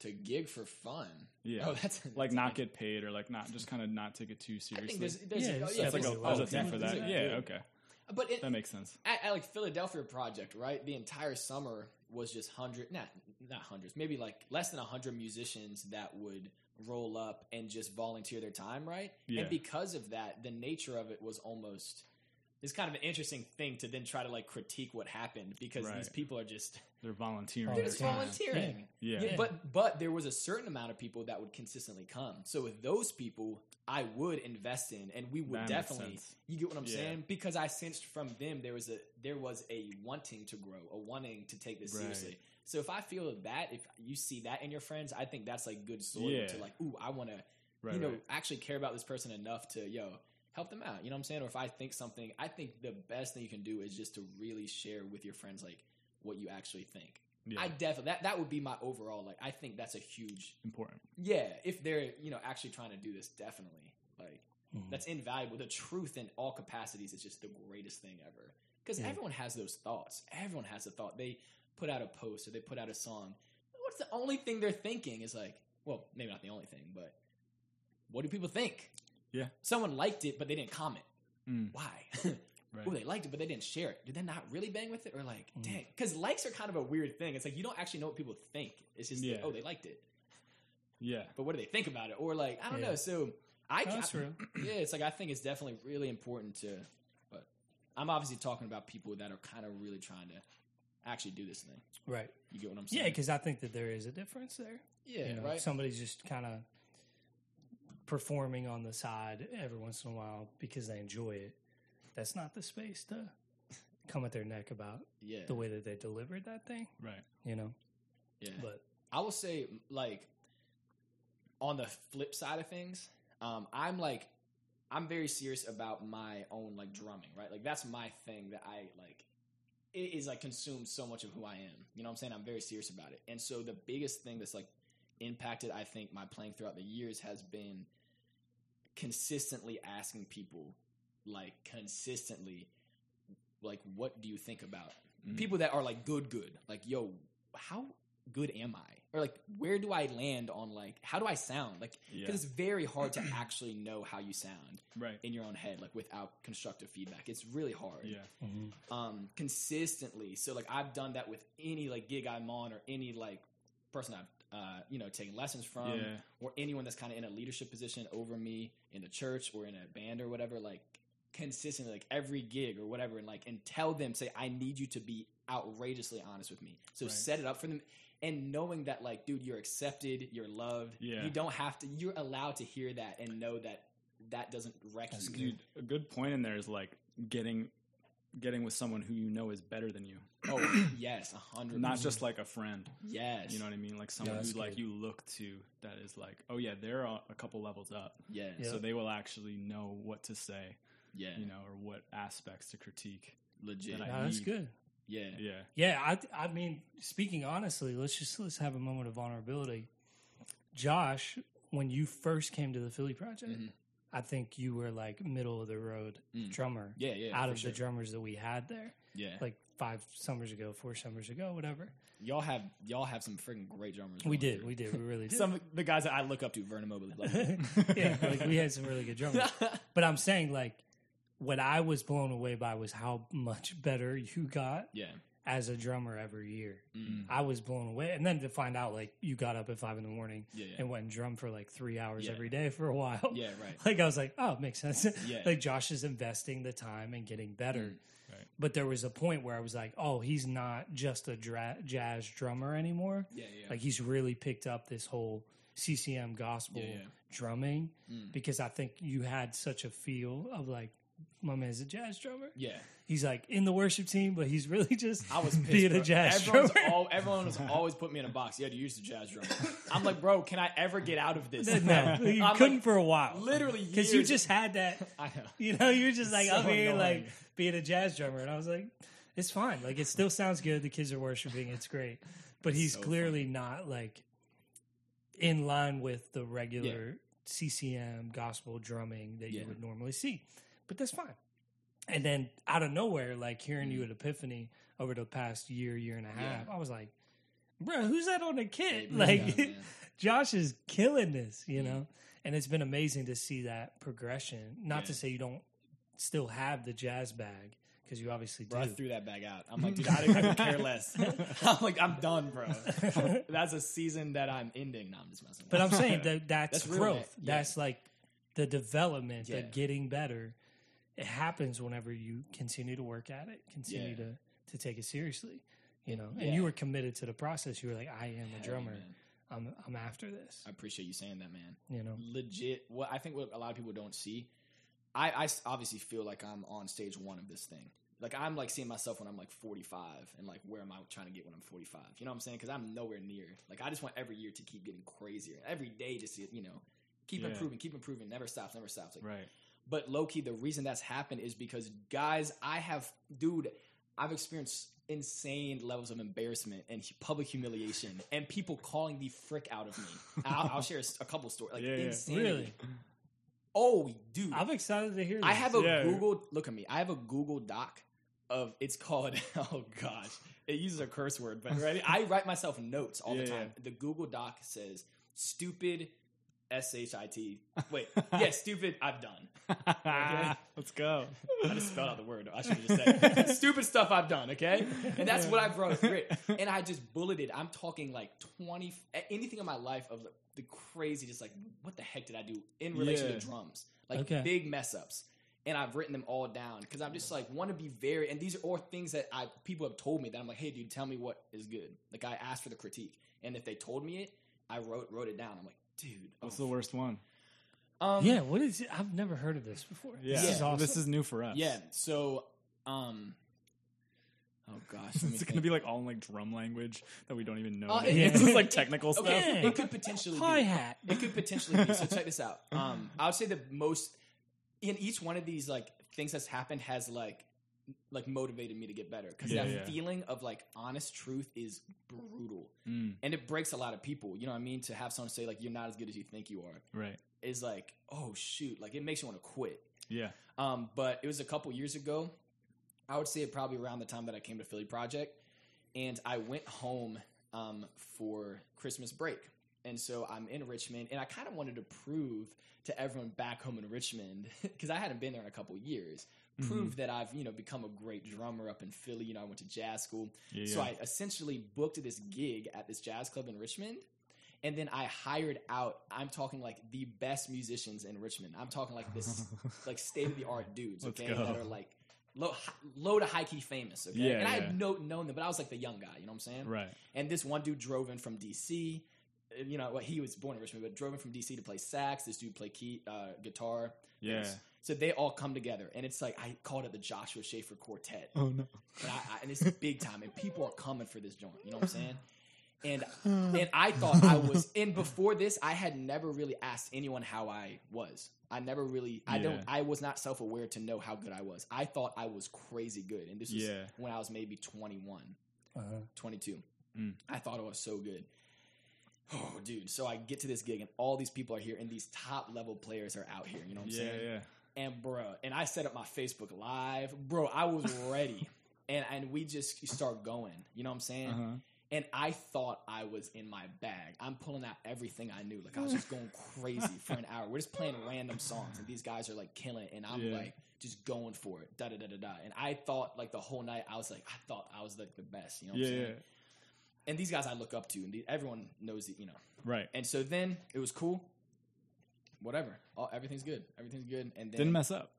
to gig for fun. Yeah. Oh, that's [LAUGHS] Like not get paid or like not just kind of not take it too I seriously. think there's, there's Yeah, a, oh, yeah, It's like a, a- there's a thing for definitely. that. There's a- Yeah, okay, But it, that makes sense. at, at like Philadelphia project, right? The entire summer was just hundred, not not hundreds, maybe like less than hundred musicians that would roll up and just volunteer their time, right? Yeah. And because of that, the nature of it was almost. It's kind of an interesting thing to then try to like critique what happened because these people are just They're volunteering. they're just time. volunteering. Yeah. Yeah, But but there was a certain amount of people that would consistently come. So with those people, I would invest in, and we would That definitely. You get what I'm Yeah. saying? Because I sensed from them there was a there was a wanting to grow, a wanting to take this Right. seriously. So if I feel that, if you see that in your friends, I think that's like good soil Yeah. to like, ooh, I want to, Right, you know, right. actually care about this person enough to yo help them out. You know what I'm saying? Or if I think something, I think the best thing you can do is just to really share with your friends like what you actually think. Yeah. I definitely that that would be my overall like I think that's a huge Important. yeah if they're you know actually trying to do this definitely like Mhm. that's invaluable the truth in all capacities is just the greatest thing ever because Yeah. everyone has those thoughts everyone has a thought they put out a post or they put out a song what's the only thing they're thinking is like well maybe not the only thing but what do people think Yeah. someone liked it but they didn't comment Mm. why [LAUGHS] Right. oh, they liked it, but they didn't share it. Did they not really bang with it, or like, Mm. dang? Because likes are kind of a weird thing. It's like you don't actually know what people think. It's just, Yeah. oh, they liked it, Yeah. but what do they think about it? Or like, I don't Yeah. know. So I, Oh, that's I- real. [CLEARS THROAT] yeah, it's like I think it's definitely really important to. But I'm obviously talking about people that are kind of really trying to actually do this thing. Right. You get what I'm saying? Yeah, because I think that there is a difference there. yeah, you know, right. Somebody's just kind of performing on the side every once in a while because they enjoy it. That's not the space to come at their neck about yeah, the way that they delivered that thing. Right. You know, yeah. but I will say, like, on the flip side of things, um, I'm like, I'm very serious about my own like drumming, right? Like that's my thing that I like. It is like consumed so much of who I am. You know what I'm saying? I'm very serious about it. And so the biggest thing that's like impacted, I think, my playing throughout the years has been consistently asking people, like consistently, like, what do you think about Mm. people that are like good, good? Like, yo, how good am I? or like where do I land on like how do I sound like because Yeah. it's very hard to [CLEARS THROAT] actually know how you sound Right. in your own head like without constructive feedback. It's really hard. Yeah. Um, consistently. So like I've done that with any like gig I'm on or any like person I've uh, you know taking lessons from Yeah. or anyone that's kind of in a leadership position over me in the church or in a band or whatever like consistently like every gig or whatever and like and tell them say I need you to be outrageously honest with me. So Right. set it up for them and knowing that like dude you're accepted, you're loved. Yeah. You don't have to you're allowed to hear that and know that that doesn't wreck you. Dude, a good point in there is like getting getting with someone who you know is better than you, Oh, [CLEARS THROAT] yes, a hundred. not just like a friend. yes. You know what I mean? Like someone that's who like you look to that is like, oh yeah, they're a a couple levels up, Yes. Yeah. so they will actually know what to say, Yeah. you know, or what aspects to critique. legit. that I- Yeah, that's need- good. yeah. Yeah, Yeah, I, I mean, speaking honestly, let's just let's have a moment of vulnerability. Josh, when you first came to the Philly project, Mhm. I think you were like middle of the road Mm. drummer. Yeah, yeah, Out of sure. the drummers that we had there, Yeah. like five summers ago, four summers ago, whatever. y'all have y'all have some freaking great drummers. We did, through. we did, we really [LAUGHS] did. Some of the guys that I look up to, Vernon Mobley. [LAUGHS] yeah, like we had some really good drummers. [LAUGHS] But I'm saying like what I was blown away by was how much better you got yeah. As a drummer every year. Mm. I was blown away, and then to find out like you got up at five in the morning Yeah, yeah. and went and drummed for like three hours Yeah. every day for a while. Yeah, [LAUGHS] right. Like I was like, oh, it makes sense. [LAUGHS] Yeah. like Josh is investing the time and getting better. Mm. Right. But there was a point where I was like, oh, he's not just a dra- jazz drummer anymore. Yeah, yeah. Like he's really picked up this whole CCM gospel Yeah, yeah. drumming Mm. because I think you had such a feel of like, my man's a jazz drummer. yeah. He's like in the worship team, but he's really just I was pissed, being a jazz Everyone's drummer. all, everyone was always putting me in a box. Yeah, you used a jazz drummer. I'm like, bro, can I ever get out of this? [LAUGHS] no, you I'm couldn't like, for a while. literally because you just had that. [LAUGHS] I know. You know, you're just like So up here, like being a jazz drummer, and I was like, it's fine. Like it still sounds good. The kids are worshiping. It's great, but he's So clearly not like in line with the regular CCM gospel drumming that Yeah. you would normally see. But that's fine. And then out of nowhere, like hearing you at Epiphany over the past year, year and a half, Mm. Yeah. I was like, bro, who's that on the kit? [LAUGHS] Yeah, like, man. [LAUGHS] Josh is killing this, you know? And it's been amazing to see that progression. Not to say you don't still have the jazz bag, because you obviously do. I threw that bag out. I'm like, dude, I didn't even care less. [LAUGHS] I'm like, I'm done, bro. That's a season that I'm ending. No, I'm just messing. But I'm saying that that's, That's growth. Yeah. That's like the development, Yeah. the getting better. It happens whenever you continue to work at it, continue Yeah. to to take it seriously. You know, and Yeah. you were committed to the process. You were like, I am a drummer. I'm I'm after this. I appreciate you saying that, man. You know, Legit. What I think what a lot of people don't see, I obviously feel like I'm on stage one of this thing. Like I'm like seeing myself when I'm like 45, and like where am I trying to get when I'm 45? You know what I'm saying? Because I'm nowhere near. Like I just want every year to keep getting crazier. Every day to see. You know, keep Yeah. improving, keep improving. Never stops, never stops. Like right. But low key, the reason that's happened is because guys, I have, dude, I've experienced insane levels of embarrassment and public humiliation, and people calling the frick out of me. [LAUGHS] I'll, I'll share a couple stories, like Yeah, yeah. Really? Oh, dude, I'm excited to hear. This. I have a Yeah. Google. Look at me. I have a Google Doc of. It's called. [LAUGHS] Oh gosh, it uses a curse word, but ready. I write myself notes all the Yeah, time. The Google Doc says stupid. S H I T. Wait, [LAUGHS] yeah, stupid. I've done. [LAUGHS] Let's go. I just spelled out the word. I should have just said [LAUGHS] stupid stuff I've done. Okay, and that's what I've wrote. Grit. And I just bulleted. I'm talking like twenty anything in my life of the, the crazy. Just like what the heck did I do in relation Yeah. to drums? Like Okay. big mess ups. And I've written them all down because I'm just like want to be very. And these are all things that I people have told me that I'm like, hey, dude, tell me what is good. Like I asked for the critique, and if they told me it, I wrote wrote it down. I'm like, dude, What's oh, the worst one? Um, Yeah, what is it? I've never heard of this before. Yeah, This is awesome. this is new for us. yeah. So, um, oh gosh, let [LAUGHS] me It's think. gonna be like all in like drum language that we don't even know. Uh, yeah. [LAUGHS] It's just like technical stuff. Okay, Yeah. it could potentially hi be. hat. It could potentially be. So [LAUGHS] check this out. Um, I would say the most in each one of these like things that's happened has like like motivated me to get better because Yeah, that yeah. feeling of like honest truth is brutal Mm, and it breaks a lot of people. You know what I mean? To have someone say like you're not as good as you think you are right. is like oh shoot, like it makes you want to quit. Yeah. Um, but it was a couple years ago. I would say probably around the time that I came to Philly Project, and I went home um, for Christmas break. And so I'm in Richmond, and I kind of wanted to prove to everyone back home in Richmond [LAUGHS] because I hadn't been there in a couple years. Mm-hmm. Prove that I've you know become a great drummer up in Philly. You know, I went to jazz school, Yeah, so yeah. I essentially booked this gig at this jazz club in Richmond. And then I hired out. I'm talking like the best musicians in Richmond. I'm talking like this, [LAUGHS] like state of the art dudes. Okay, that are like low, low to high key famous. Okay, Yeah, and I had no known them, but I was like the young guy. You know what I'm saying? Right. And this one dude drove in from DC. Uh, You know, well, he was born in Richmond, but drove in from DC to play sax. This dude played key, uh, guitar. Yeah. So they all come together, and it's like I called it the Joshua Schaefer Quartet, Oh no. and, I, I, and it's big time, and people are coming for this joint. You know what I'm saying? And [SIGHS] and I thought I was. And before this, I had never really asked anyone how I was. I never really. I don't. I was not self aware to know how good I was. I thought I was crazy good, and this was Yeah. when I was maybe 21. Uh-huh. 22. Mm. I thought I was so good. Oh, dude. So I get to this gig and all these people are here and these top level players are out here. You know what I'm Yeah, saying? yeah. And bro, and I set up my Facebook live. Bro, I was [LAUGHS] ready. and and we just start going. You know what I'm saying? Uh-huh. And I thought I was in my bag. I'm pulling out everything I knew. Like I was just going [LAUGHS] crazy for an hour. We're just playing random songs, and these guys are like killing, it, and I'm Yeah. like just going for it. Da da da da da. And I thought like the whole night, I was like, I thought I was like the best. You know what Yeah, I'm saying? yeah. And these guys I look up to, and the, everyone knows that you know. Right. And so then it was cool. Whatever, all, everything's good. Everything's good. And then Didn't mess up.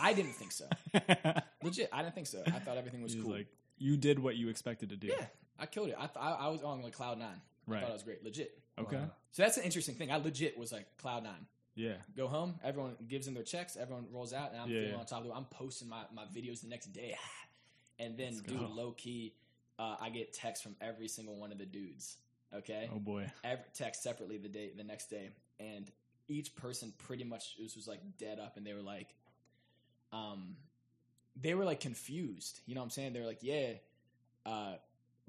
I didn't think so. [LAUGHS] Legit, I didn't think so. I thought everything was He was cool. like you did what you expected to do. yeah, I killed it. I, th- I I was on like cloud nine. I Right. thought it was great. Legit. Okay. Wow. So that's an interesting thing. I legit was like cloud nine. Yeah. Go home. Everyone gives them their checks. Everyone rolls out, and I'm Yeah, feeling yeah. on top of it. I'm posting my, my videos the next day, [SIGHS] and then Let's go. low key, uh, I get texts from every single one of the dudes. Okay, Oh boy. every text separately the day the next day, and each person pretty much this was like dead up, and they were like, um, they were like confused. You know what I'm saying? They were like, yeah, uh,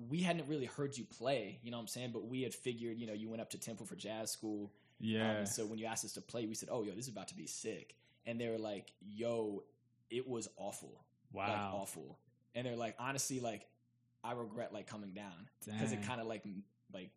we hadn't really heard you play. You know what I'm saying? But we had figured, you know, you went up to Temple for jazz school. Yeah. Um, so when you asked us to play, we said, oh, yo, this is about to be sick. And they were like, yo, it was awful. Like wow. awful. And they're like, honestly, like, I regret like coming down because it kind of like like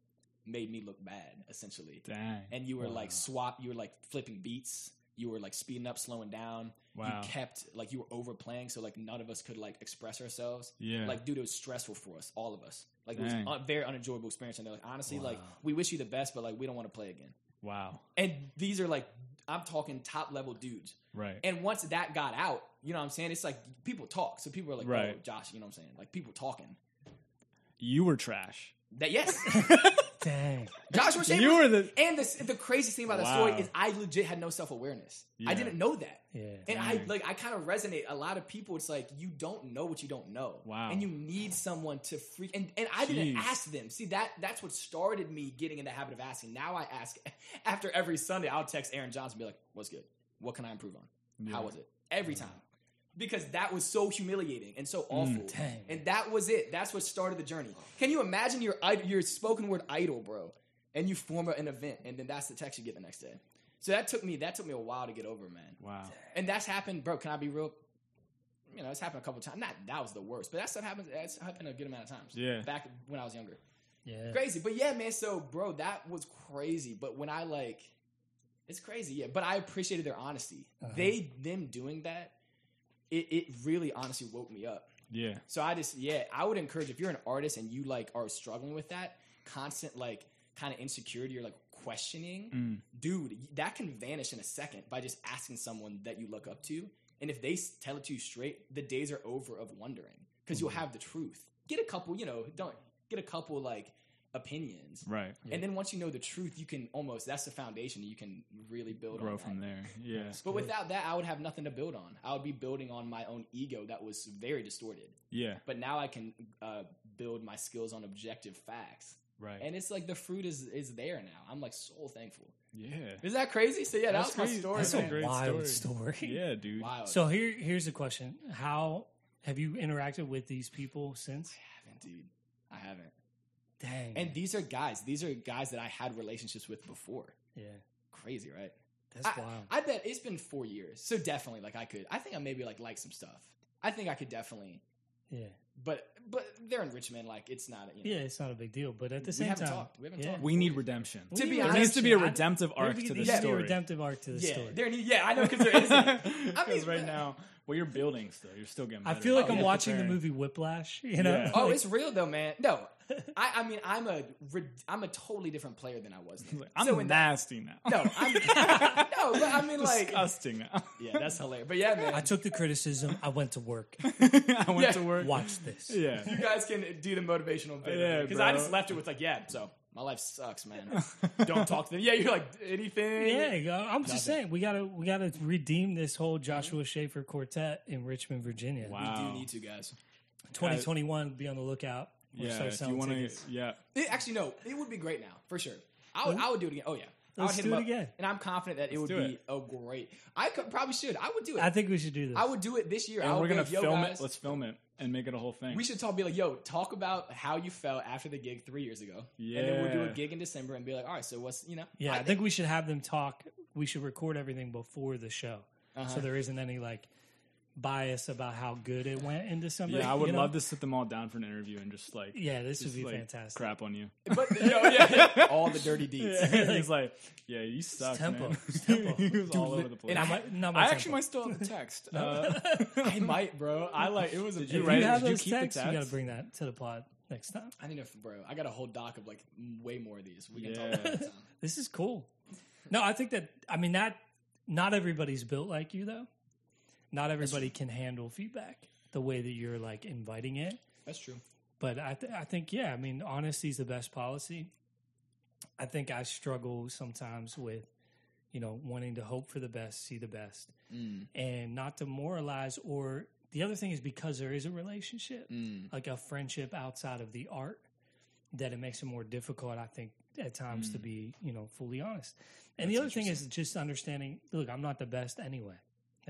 made me look bad essentially. Dang. And you were Wow. like swap, you were like flipping beats, you were like speeding up, slowing down. Wow. You kept like you were overplaying, so like none of us could like express ourselves. Yeah. Like, dude, it was stressful for us, all of us. Like, it was a very unenjoyable experience. And they're like, honestly, like, we wish you the best, but like, we don't want to play again. wow. And these are like, I'm talking top level dudes. Right. And once that got out, you know what I'm saying? It's like people talk. So people are like, oh, Josh, you know what I'm saying? Like people talking. You were trash. That yes, [LAUGHS] [LAUGHS] Dang. Joshua Chambers. You were the and the the craziest thing about the story is I legit had no self awareness. I didn't know that, Yeah. and I like I kind of resonate. A lot of people, it's like you don't know what you don't know. Wow. and you need someone to freak. And and I didn't ask them. See that that's what started me getting in the habit of asking. Now I ask [LAUGHS] after every Sunday. I'll text Aaron Johnson, and be like, "What's good? What can I improve on? How was it?" Every time. Because that was so humiliating and so awful, Dang. and that was it. That's what started the journey. Can you imagine your your spoken word idol, bro, and you form an event, and then that's the text you get the next day. So that took me that took me a while to get over, man. Wow. And that's happened, bro. Can I be real? You know, it's happened a couple times. Not that was the worst, but that stuff happens. That's happened a good amount of times. Yeah. back when I was younger, Yeah. crazy. But yeah, man. So, bro, that was crazy. But when I like, it's crazy. Yeah, but I appreciated their honesty. Uh-huh. They them doing that, it it really honestly woke me up. Yeah. So I just yeah, I would encourage if you're an artist and you like are struggling with that constant like kind of insecurity or like questioning, Mm. dude, that can vanish in a second by just asking someone that you look up to. And if they tell it to you straight, the days are over of wondering because Mm-hmm. you'll have the truth. Get a couple, you know, don't get a couple like opinions. Right. And then once you know the truth, you can almost that's the foundation you can really build Grow on from there. Yeah. But without that, I would have nothing to build on. I would be building on my own ego that was very distorted. Yeah. But now I can uh, build my skills on objective facts, Right. and it's like the fruit is is there now. I'm like so thankful. yeah. Is that crazy? So yeah, that That's was my story. That's a a great wild story. story. [LAUGHS] Yeah, dude. Wild. So here, here's a question: How have you interacted with these people since? I haven't, dude. I haven't. Dang. And these are guys. These are guys that I had relationships with before. yeah, Crazy, right? that's I, wild. I bet it's been four years. So definitely, like I could. I think I maybe like like some stuff. I think I could definitely yeah. but but they're in Richmond. Like it's not. You know, Yeah, it's not a big deal, but at the same time, We haven't time, talked. We haven't yeah. talked. We need redemption. To be need honest, there needs to be a redemptive arc to needs this to be a story. redemptive arc to the Yeah, story. there need, yeah, I know because there [LAUGHS] isn't. I [LAUGHS] mean, right now, well, you're building still. You're still getting. I feel like Oh, I'm yeah, watching the movie Whiplash. You know, Yeah. Oh, Like, it's real though, man. No, I, I mean, I'm a rid- I'm a totally different player than I was. Then. [LAUGHS] I'm so in that, nasty now. no, I'm [LAUGHS] [LAUGHS] no, but I mean, like, disgusting now. yeah, that's hilarious. But yeah, man, I took the criticism. I went to work. I went Yeah. to work. Watch this. Yeah. you guys can do the motivational bit. Yeah, because I just left it with like, yeah, so my life sucks, man. Don't talk to them. Yeah, you're like anything. Yeah. I'm just saying we gotta we gotta redeem this whole Joshua Schaefer quartet in Richmond, Virginia. Wow. we do need to, guys. 2021. Be on the lookout. We'll Yeah, start if you selling want to, yeah, It, actually, no, it would be great now for sure. I would, I would do it again. Oh yeah, I would hit do him it up, again. and I'm confident that it would be it. a great. I could, probably should. I would do it. I think we should do this. I would do it this year. I and would we're gonna like, film guys, it. Let's film it and make it a whole thing. We should talk. Be like, yo, talk about how you felt after the gig three years ago. Yeah, and then we'll do a gig in December and be like, all right, so what's you know? yeah, I, think we should have them talk. We should record everything before the show, Uh-huh. so there isn't any like bias about how good it went in December. yeah, I would you know? love to sit them all down for an interview and just like, Yeah, this would be like, fantastic. Crap on you. But [LAUGHS] you know, yeah, all the dirty deeds. He's like, yeah, you suck, tempo. man. It's tempo. [LAUGHS] he was all over the place. And I, my, not my I tempo. actually might still have the text. Uh, I might, bro. I like it was a. Did you write you have Did you those keep the texts, you got to bring that to the pod next time. I need a bro. I got a whole doc of like way more of these. We can Yeah. talk about it. [LAUGHS] This is cool. No, I think that I mean that not everybody's built like you though. Not everybody can handle feedback the way that you're like inviting it. That's true. But I, th- I think yeah, I mean honesty is the best policy. I think I struggle sometimes with you know wanting to hope for the best, see the best, mm. and not to moralize Or the other thing is because there is a relationship, mm. like a friendship outside of the art, that it makes it more difficult. I think at times to mm. be you know fully honest. And the other thing is just understanding. Look, I'm not the best anyway.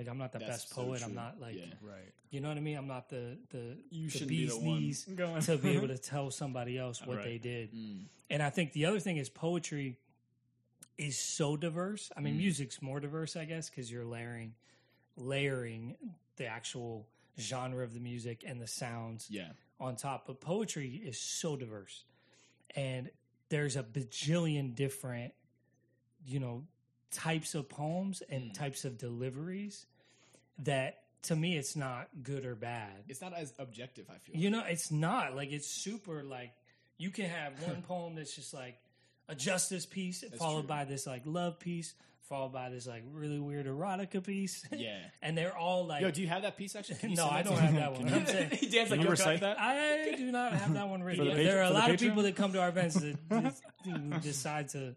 Like I'm not the That's best so poet. I'm true. not like Yeah. right. you know what I mean? I'm not the the, You the shouldn't be bee's the one knees [LAUGHS] going. to be able to [LAUGHS] tell somebody else what Right. they did. Mm. And I think the other thing is poetry is so diverse. I mean, music's more diverse, I guess, because you're layering layering the actual genre of the music and the sounds Yeah. on top. But poetry is so diverse, and there's a bajillion different, you know, types of poems and hmm. types of deliveries that to me it's not good or bad. It's not as objective. I feel. You know, it's not like it's super like you can have [LAUGHS] one poem that's just like a justice piece followed true. by this like love piece followed by this like really weird erotica piece. [LAUGHS] Yeah. and they're all like Yo, do you have that piece actually? [LAUGHS] No, I don't have that one. I'm saying he danced like you yo, recite can I- that? I do not have that one written. the But there are a for the lot of people that come to our events that that decide to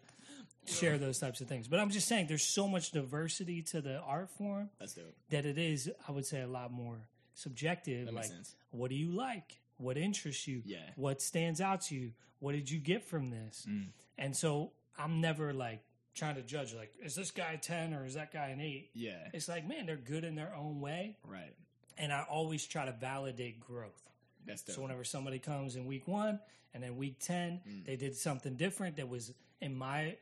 share those types of things. But I'm just saying, there's so much diversity to the art form That's dope. that it is, I would say, a lot more subjective. That like, makes sense. what do you like? What interests you? Yeah. What stands out to you? What did you get from this? Mm. And so I'm never like trying to judge, like, is this guy 10 or is that guy an 8? Yeah. It's like, man, they're good in their own way. Right. And I always try to validate growth. That's dope. So whenever somebody comes in week one and then week 10, Mm. they did something different that was, in my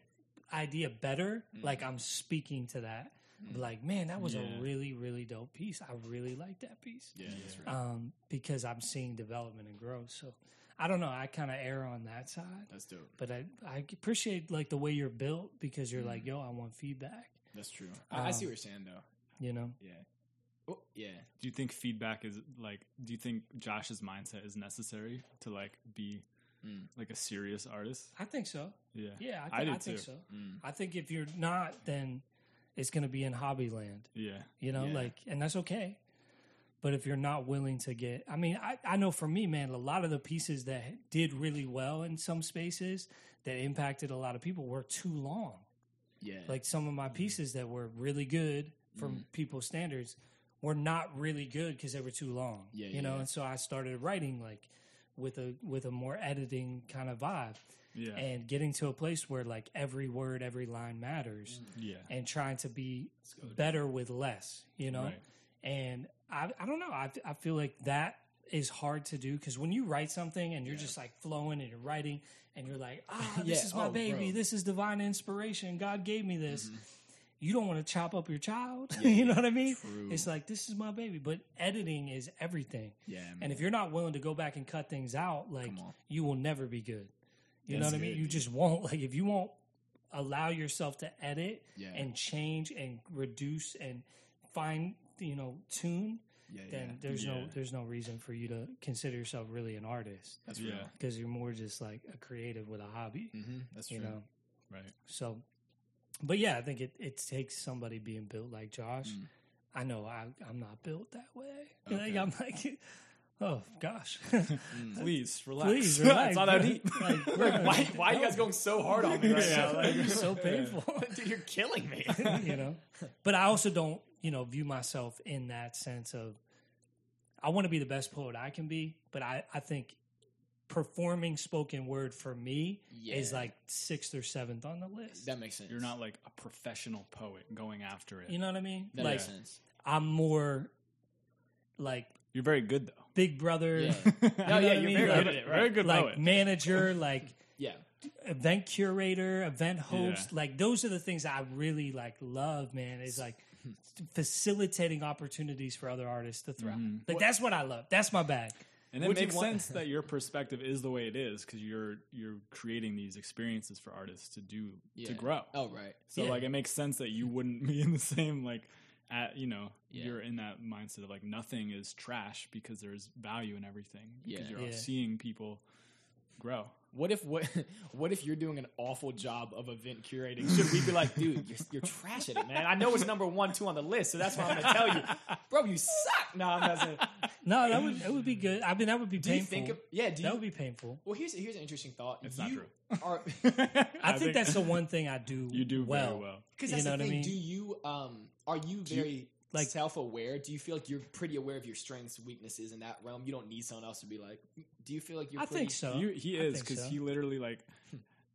idea, better, Mm. like I'm speaking to that. Like, man, that was Yeah. a really, really dope piece. I really like that piece yeah, that's right. um, because I'm seeing development and growth. So I don't know. I kind of err on that side, That's dope. but I, I appreciate like the way you're built because you're like, yo, I want feedback. That's true. I, I see Um, what you're saying though. You know, Yeah. Oh, yeah. Do you think feedback is like? Do you think Josh's mindset is necessary to like be Mm. like a serious artist? I think so. Yeah, Yeah, I I, th- do I, think too. so. Mm. I think if you're not, then it's going to be in hobby land. Yeah, you know Yeah. like and that's okay but if you're not willing to get i mean I, I know for me man a lot of the pieces that did really well in some spaces that impacted a lot of people were too long Yeah. like some of my mm. pieces that were really good from Mm. people's standards were not really good because they were too long Yeah, you yeah, know yeah. and so i started writing like with a with a more editing kind of vibe yeah, and getting to a place where like every word every line matters yeah. and trying to be better with less, you know? Right. And I, I don't know. I, I feel like that is hard to do because when you write something and you're just like flowing and you're writing and you're like, ah, this Yeah. is my Oh, baby. bro. This is divine inspiration. God gave me this. You don't want to chop up your child. [LAUGHS] Yeah, you know what I mean? true. It's like this is my baby, but editing is everything. Yeah, And if you're not willing to go back and cut things out, like you will never be good. You know That's what I mean? You dude. just won't. [LAUGHS] Like if you won't allow yourself to edit Yeah. and change and reduce and fine, you know, tune, yeah, then there's no there's no reason for you to consider yourself really an artist That's real. because you're more just like a creative with a hobby. Mm-hmm. That's true. You know. Right. So, but yeah, I think it, it takes somebody being built like Josh. Mm. I know I, I'm not built that way. [LAUGHS] Okay. Like, I'm like, [LAUGHS] oh gosh, [LAUGHS] Please relax. please relax. it's not that deep. Like, bro, Why, why are you guys going so hard on me right now? Like, it's so painful, dude, you're killing me. you know. But I also don't, you know, view myself in that sense of I want to be the best poet I can be, but I, I think performing spoken word for me is like sixth or seventh on the list. that makes sense. You're not like a professional poet going after it. you know what I mean? That like makes sense. I'm more like You're very good though. Big Brother. Yeah. [LAUGHS] You No, [LAUGHS] know yeah, you're mean? very Like- good at it, right? Very good like poet. [LAUGHS] manager, like Yeah. event curator, event host. Yeah. Like those are the things I really like love, man. Is like facilitating opportunities for other artists to thrive. Mm-hmm. Like that's what I love. That's my bag. And it Would makes sense that [LAUGHS] your perspective is the way it is because you're you're creating these experiences for artists to do Yeah. to grow. Oh, right. So Yeah. like it makes sense that you wouldn't [LAUGHS] be in the same like at you know Yeah. you're in that mindset of like nothing is trash because there's value in everything because Yeah. you're Yeah. seeing people grow. What if what [LAUGHS] what if you're doing an awful job of event curating? Should we be like, dude, you're, you're trash at it, man? I know it's number one, two on the list, so that's why I'm gonna tell you, [LAUGHS] bro, you suck. No, I'm not saying. [LAUGHS] No, that would that would be good. I mean, that would be Do you painful. think? Of, yeah. Do you? that would be painful. well, here's here's an interesting thought. It's you not true. Are I, think, that's the one thing I do. You do well. very well. because You that's know the what I thing. mean? Do you um are you you- very like- like self aware? Do you feel like you're pretty aware of your strengths, weaknesses in that realm? You don't need someone else to be like. Mm, do you feel like you're? I pretty, think so. You, he is because so. he literally like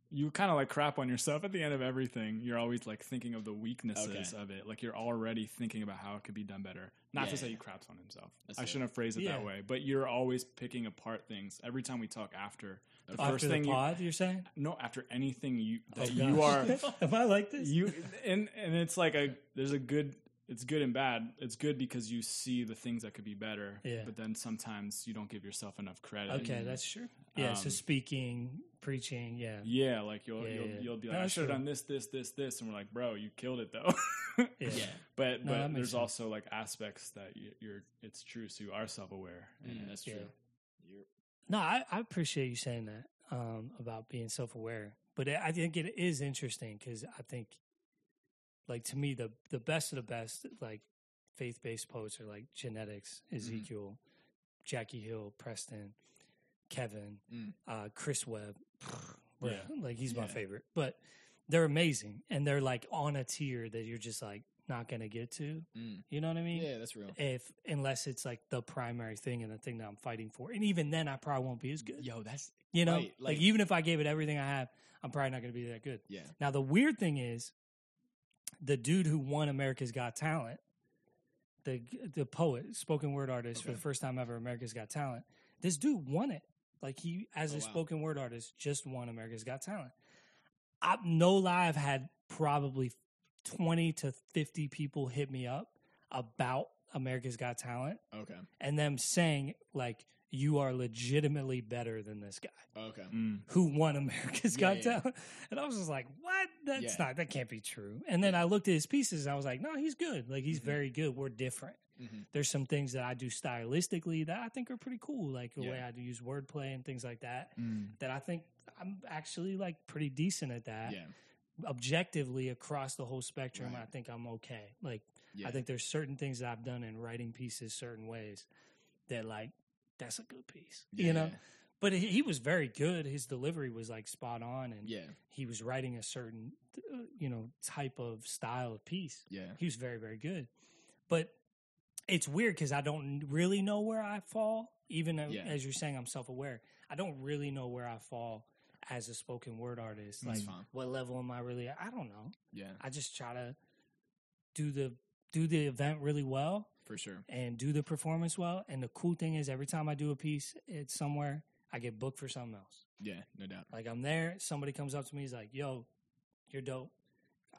you kind of like crap on yourself at the end of everything. You're always like thinking of the weaknesses Okay. of it. Like you're already thinking about how it could be done better. Not to Yeah. say he craps on himself. That's I it. shouldn't have phrased it Yeah. that way. But you're always picking apart things every time we talk after. The After first the thing you, pod, you, are saying? no after anything you that Oh, you are gosh. [LAUGHS] Am I like this? you and and it's like a there's a good it's good and bad. It's good because you see the things that could be better. Yeah. But then sometimes you don't give yourself enough credit. okay, that's true. Yeah, so Um, speaking, preaching, yeah, Yeah, like you'll Yeah, you'll, yeah. you'll be No, like, I should have done this, this, this, this, and we're like, bro, you killed it though. [LAUGHS] yeah. Yeah. But No, but there's sense. also like aspects that you, you're it's true, so you are self aware. Yeah, that's true. Yeah. No, I, I appreciate you saying that um, about being self aware, but I think it is interesting because I think, like to me, the the best of the best, like faith based poets are like Janette...ikz, Ezekiel, Jackie Hill, Preston, Kevin, Mm. uh, Chris Webb, [SIGHS] Yeah. like he's my favorite. But they're amazing, and they're like on a tier that you're just like not gonna get to. Mm. You know what I mean? Yeah, that's real. If unless it's like the primary thing and the thing that I'm fighting for, and even then, I probably won't be as good. Yo, that's You know, Right, like, like- even if I gave it everything I have, I'm probably not to be that good. yeah. Now the weird thing is, the dude who won America's Got Talent, the the poet, spoken word artist for the first time ever, America's Got Talent. This dude won it. Like he, as Oh, a wow. spoken word artist, just won America's Got Talent. I, no lie, I've had probably twenty to fifty people hit me up about America's Got Talent Okay. and them saying like you are legitimately better than this guy Okay. Mm. who won America's Yeah, Got yeah. Talent. [LAUGHS] And I was just like, what? That's Yeah. not, that can't be true. And then I looked at his pieces and I was like, no, he's good. Like, Mm-hmm. he's very good. We're different. Mhm. There's some things that I do stylistically that I think are pretty cool, like the Yeah. way I do use wordplay and things like that. Mm. That I think I'm actually like pretty decent at that. Yeah. Objectively across the whole spectrum, Right. I think I'm okay. Like, Yeah. I think there's certain things that I've done in writing pieces certain ways that like that's a good piece, Yeah, you know. But he, he was very good. His delivery was like spot on, and Yeah. he was writing a certain, uh, you know, type of style of piece. Yeah. He was very very good. But it's weird because I don't really know where I fall. Even Yeah. as you're saying, I'm self aware. I don't really know where I fall as a spoken word artist. That's like, fine. what level am I really? At? I don't know. Yeah. I just try to do the do the event really well For sure. and do the performance well. And the cool thing is, every time I do a piece, it's somewhere I get booked for something else. Yeah. No doubt. Like I'm there, somebody comes up to me, he's like, "Yo, you're dope.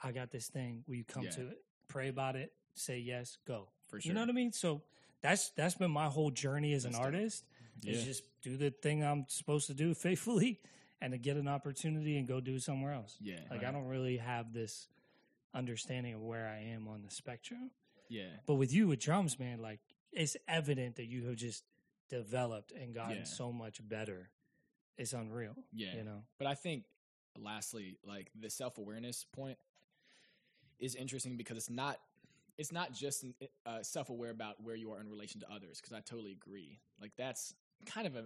I got this thing. Will you come Yeah. to it? Pray about it. Say yes. Go. For sure. You know what I mean? So that's that's been my whole journey as an dope. artist. Is just do the thing I'm supposed to do [LAUGHS] faithfully, and to get an opportunity and go do somewhere else. Yeah. Like I don't really have this understanding of where I am on the spectrum. Yeah. But with you with drums, man, like it's evident that you have just developed and gotten Yeah. so much better. It's unreal. Yeah. You know. But I think, lastly, like the self awareness point is interesting because it's not it's not just uh, self aware about where you are in relation to others. Because I totally agree. Like that's kind of a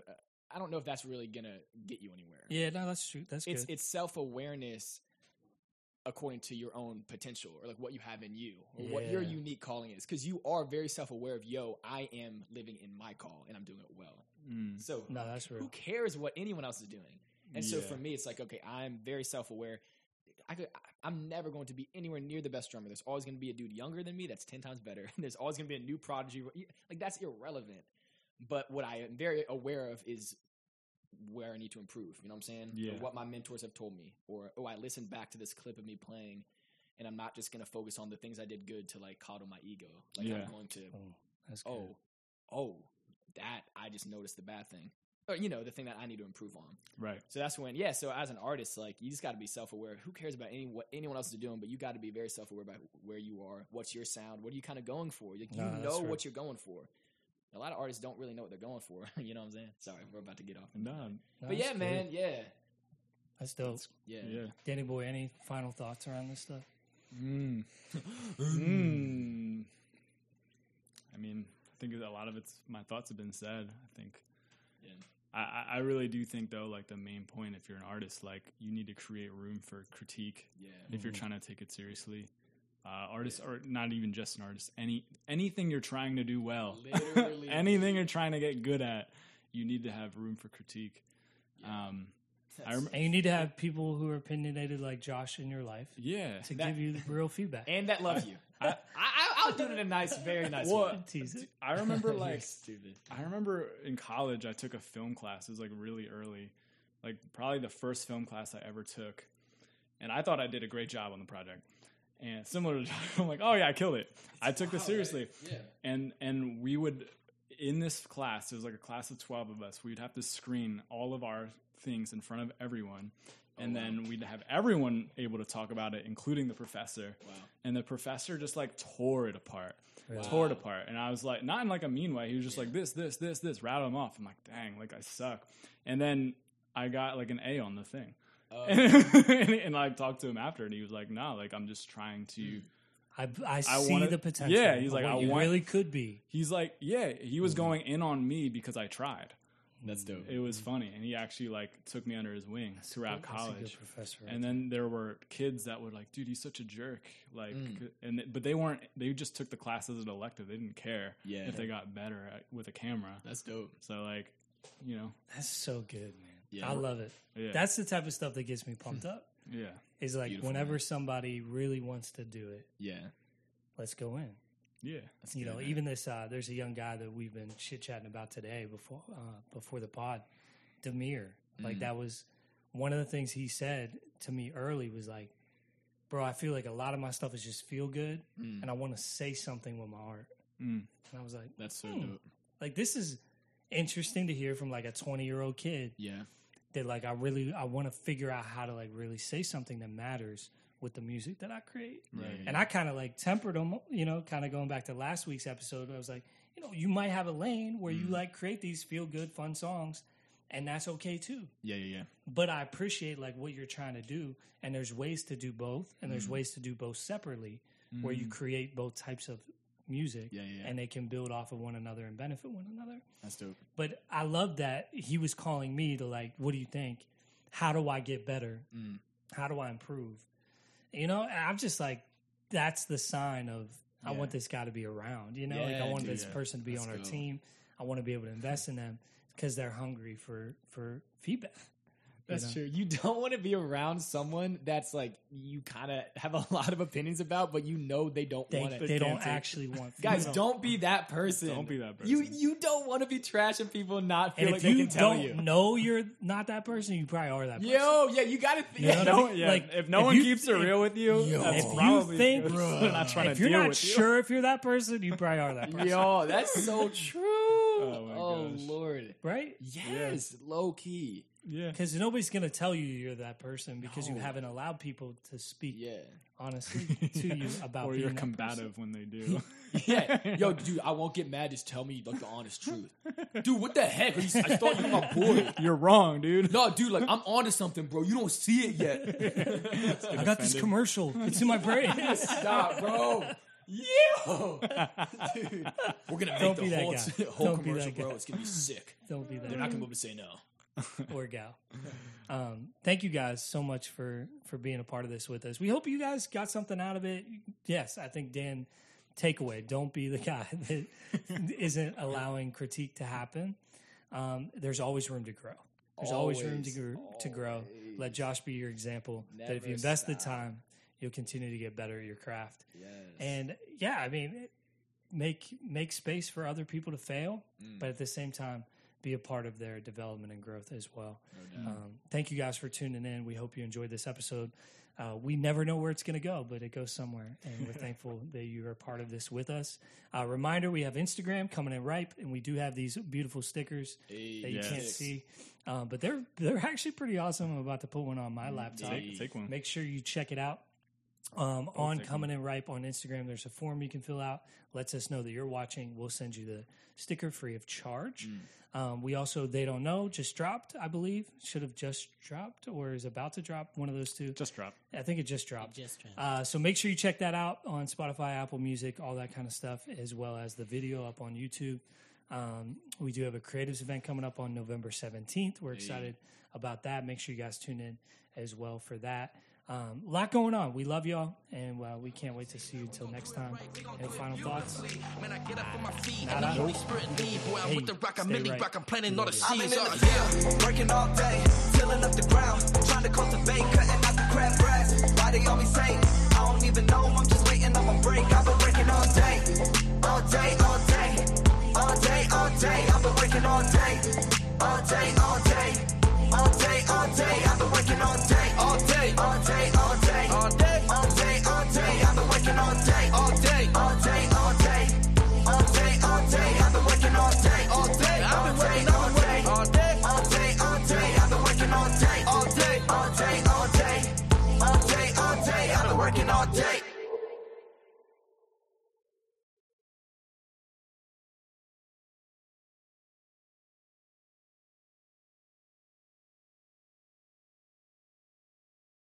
I don't know if that's really gonna get you anywhere. Yeah, no, that's true. That's It's good. it's self awareness according to your own potential or like what you have in you or what your unique calling is because you are very self-aware of yo i am living in my call and i'm doing it well Mm. so No, that's who cares what anyone else is doing and so for me it's like okay i'm very self-aware I could, I- I'm never going to be anywhere near the best drummer. There's always going to be a dude younger than me that's 10 times better. [LAUGHS] There's always going to be a new prodigy. Like, that's irrelevant. But what I am very aware of is where I need to improve. You know what I'm saying? Yeah. Or what my mentors have told me. Or, oh, I listened back to this clip of me playing, and I'm not just going to focus on the things I did good to, like, coddle my ego. Like, Yeah. I'm going to, Oh, that's oh, oh, that, I just noticed the bad thing. Or, you know, the thing that I need to improve on. Right. So that's when, yeah. So as an artist, like you just got to be self aware. Who cares about any what anyone else is doing? But you got to be very self aware about where you are. What's your sound? What are you kind of going for? Like, you Nah, that's know right. what you're going for. A lot of artists don't really know what they're going for. [LAUGHS] you know what I'm saying? Sorry, we're about to get off. No, No, but yeah, good. man, yeah, That's dope. yeah, yeah. Danny boy, any final thoughts around this stuff? Mm. mm. I mean, I think a lot of it's my thoughts have been said. I think. Yeah. I, I- I really do think though, like the main point, if you're an artist, like you need to create room for critique yeah. if you're trying to take it seriously. Uh, artists, or not even just an artist, any anything you're trying to do well, [LAUGHS] Literally. anything you're trying to get good at, you need to have room for critique. Yeah. Um, I That's- rem- And you need to have people who are opinionated like Josh in your life yeah, to That- give you real feedback. and that love you. [LAUGHS] I, I, I'll do it in a nice, very nice Well, way. Tease it. I remember [LAUGHS] like stupid. I remember in college, I took a film class. It was like really early, like probably the first film class I ever took. And I thought I did a great job on the project. And similar to [LAUGHS] I'm like, oh yeah, I killed it. I took this seriously. Yeah. And and we would in this class, it was like a class of twelve of us. We'd have to screen all of our things in front of everyone. And oh, then we'd have everyone able to talk about it, including the professor. Wow. And the professor just like tore it apart tore it apart. And I was like, not in like a mean way. He was just like this, this, this, this, rattle them off. I'm like, dang, like I suck. And then I got like an A on the thing. Oh. [LAUGHS] and, and I talked to him after, and he was like, no, like I'm just trying to. Mm. I, I see wanna- the potential. Yeah, he's like, I you want- really could be. He's like, yeah, he was mm. going in on me because I tried. That's dope. It was mm. funny, and he actually like took me under his wing throughout That's a good college. professor. right And then there were kids that were like, "Dude, he's such a jerk." Like, Mm. and th- but they weren't. They just took the class as an elective. They didn't care Yeah. if they got better at, with a camera. That's dope. So like, you know, That's so good, man. Yeah. I love it. yeah, That's the type of stuff that gets me pumped up. [LAUGHS] yeah, Is like Beautiful, whenever man. somebody really wants to do it, Yeah. let's go in. yeah. You good, know, man. even this, uh, there's a young guy that we've been chit chatting about today before uh, before the pod, Demir. Mm. Like that was one of the things he said to me early was like, "Bro, I feel like a lot of my stuff is just feel good, Mm. and I want to say something with my art." Mm. And I was like, That's so Hmm. dope. "Like this is interesting to hear from like a 20 year old kid Yeah. That like I really I want to figure out how to like really say something that matters with the music that I create." Right. And I kind of like tempered them, you know, kind of going back to last week's episode. I was like, you know, you might have a lane where you mm. like create these feel good, fun songs, and that's okay too. Yeah, yeah, yeah. But I appreciate like what you're trying to do, and there's ways to do both, and there's mm. ways to do both separately, where you mm. create both types of music, Yeah, yeah, yeah. and they can build off of one another and benefit one another. That's dope. But I love that he was calling me to like, what do you think? How do I get better? Mm. How do I improve? You know, I'm just like, that's the sign of I want this guy to be around. You know, like I want dude, this person to be Let's on our go. team. I want to be able to invest in them because they're hungry for for feedback. That's know? true. You don't want to be around someone that's like you kind of have a [LAUGHS] lot of opinions about, but you know they don't They, want it. they don't actually want [LAUGHS] Guys, No. don't be that person. Don't be that person. you you don't want to be trashing people and not feel And like if they you can tell don't you. know you're not that person, you probably are that person. Yo, yeah, you got to. You know Yeah, No, yeah, Like, if no if one you- keeps it real with you, Yo. that's If you probably think because [LAUGHS] they're not trying if to you're deal not with you. sure if you're that person, you probably are that person, Yo, that's so true. Oh, my oh, gosh. lord. right? Yes, low key. Yeah, Because nobody's gonna tell you you're that person because you haven't allowed people to speak Yeah. honestly [LAUGHS] to you about or you're combative when they do. [LAUGHS] Yeah. Yo, dude, I won't get mad. Just tell me like the honest truth. [LAUGHS] Dude, what the heck? Are you, I thought you were my boy. you're wrong, dude. No, dude, like I'm onto something, bro. You don't see it yet. I got this commercial. It's in my brain. Stop, bro. Yeah, dude. We're gonna make Don't the be that whole, guy. whole Don't be commercial, bro. It's gonna be sick. Don't be that. They're not gonna be able to say no. [LAUGHS] or gal. [LAUGHS] Um, thank you guys so much for for being a part of this with us. We hope you guys got something out of it. Yes, I think Dan takeaway: don't be the [LAUGHS] guy that isn't allowing critique to happen. Um, there's always room to grow. There's always, room to Always. grow, to grow. Let Josh be your example. that if you invest the time, you'll continue to get better at your craft. Yes. And yeah, I mean, make make space for other people to fail, Mm. but at the same time, be a part of their development and growth as well. Um, thank you guys for tuning in. We hope you enjoyed this episode. Uh, we never know where it's going to go, but it goes somewhere, and we're [LAUGHS] thankful that you are part of this with us. Uh, reminder: we have Instagram coming in ripe, and we do have these beautiful stickers that you Yes. can't see, uh, but they're they're actually pretty awesome. I'm about to put one on my laptop. Take, take one. Make sure you check it out. Um, on coming in ripe on Instagram, there's a form you can fill out. Lets us know that you're watching. We'll send you the sticker free of charge. Um, we also they don't know just dropped. I believe should have just dropped or is about to drop. One of those two. Just drop. I think it just dropped. just dropped. Uh, so make sure you check that out on Spotify, Apple Music, all that kind of stuff, as well as the video up on YouTube. Um, we do have a creatives event coming up on November 17th. We're excited about that. Make sure you guys tune in as well for that. Um, a lot going on. We love y'all, and uh, we can't wait to see you until next time. Any final thoughts? Man, I get up on my feet and the Holy Spirit lead. Boy, I'm with the rock, I'm stay Millie right. rock, I'm planting all the seeds. Uh, in yeah, working all day, tilling up the ground, trying to cultivate, cutting out the crabgrass. Why they always say, I don't even know, I'm just waiting on my break. I've been working all day, all day, all day, all day, all day. I've been working all day, all day, all day, all day, all day. I've been working all day, all day, all all day, all day,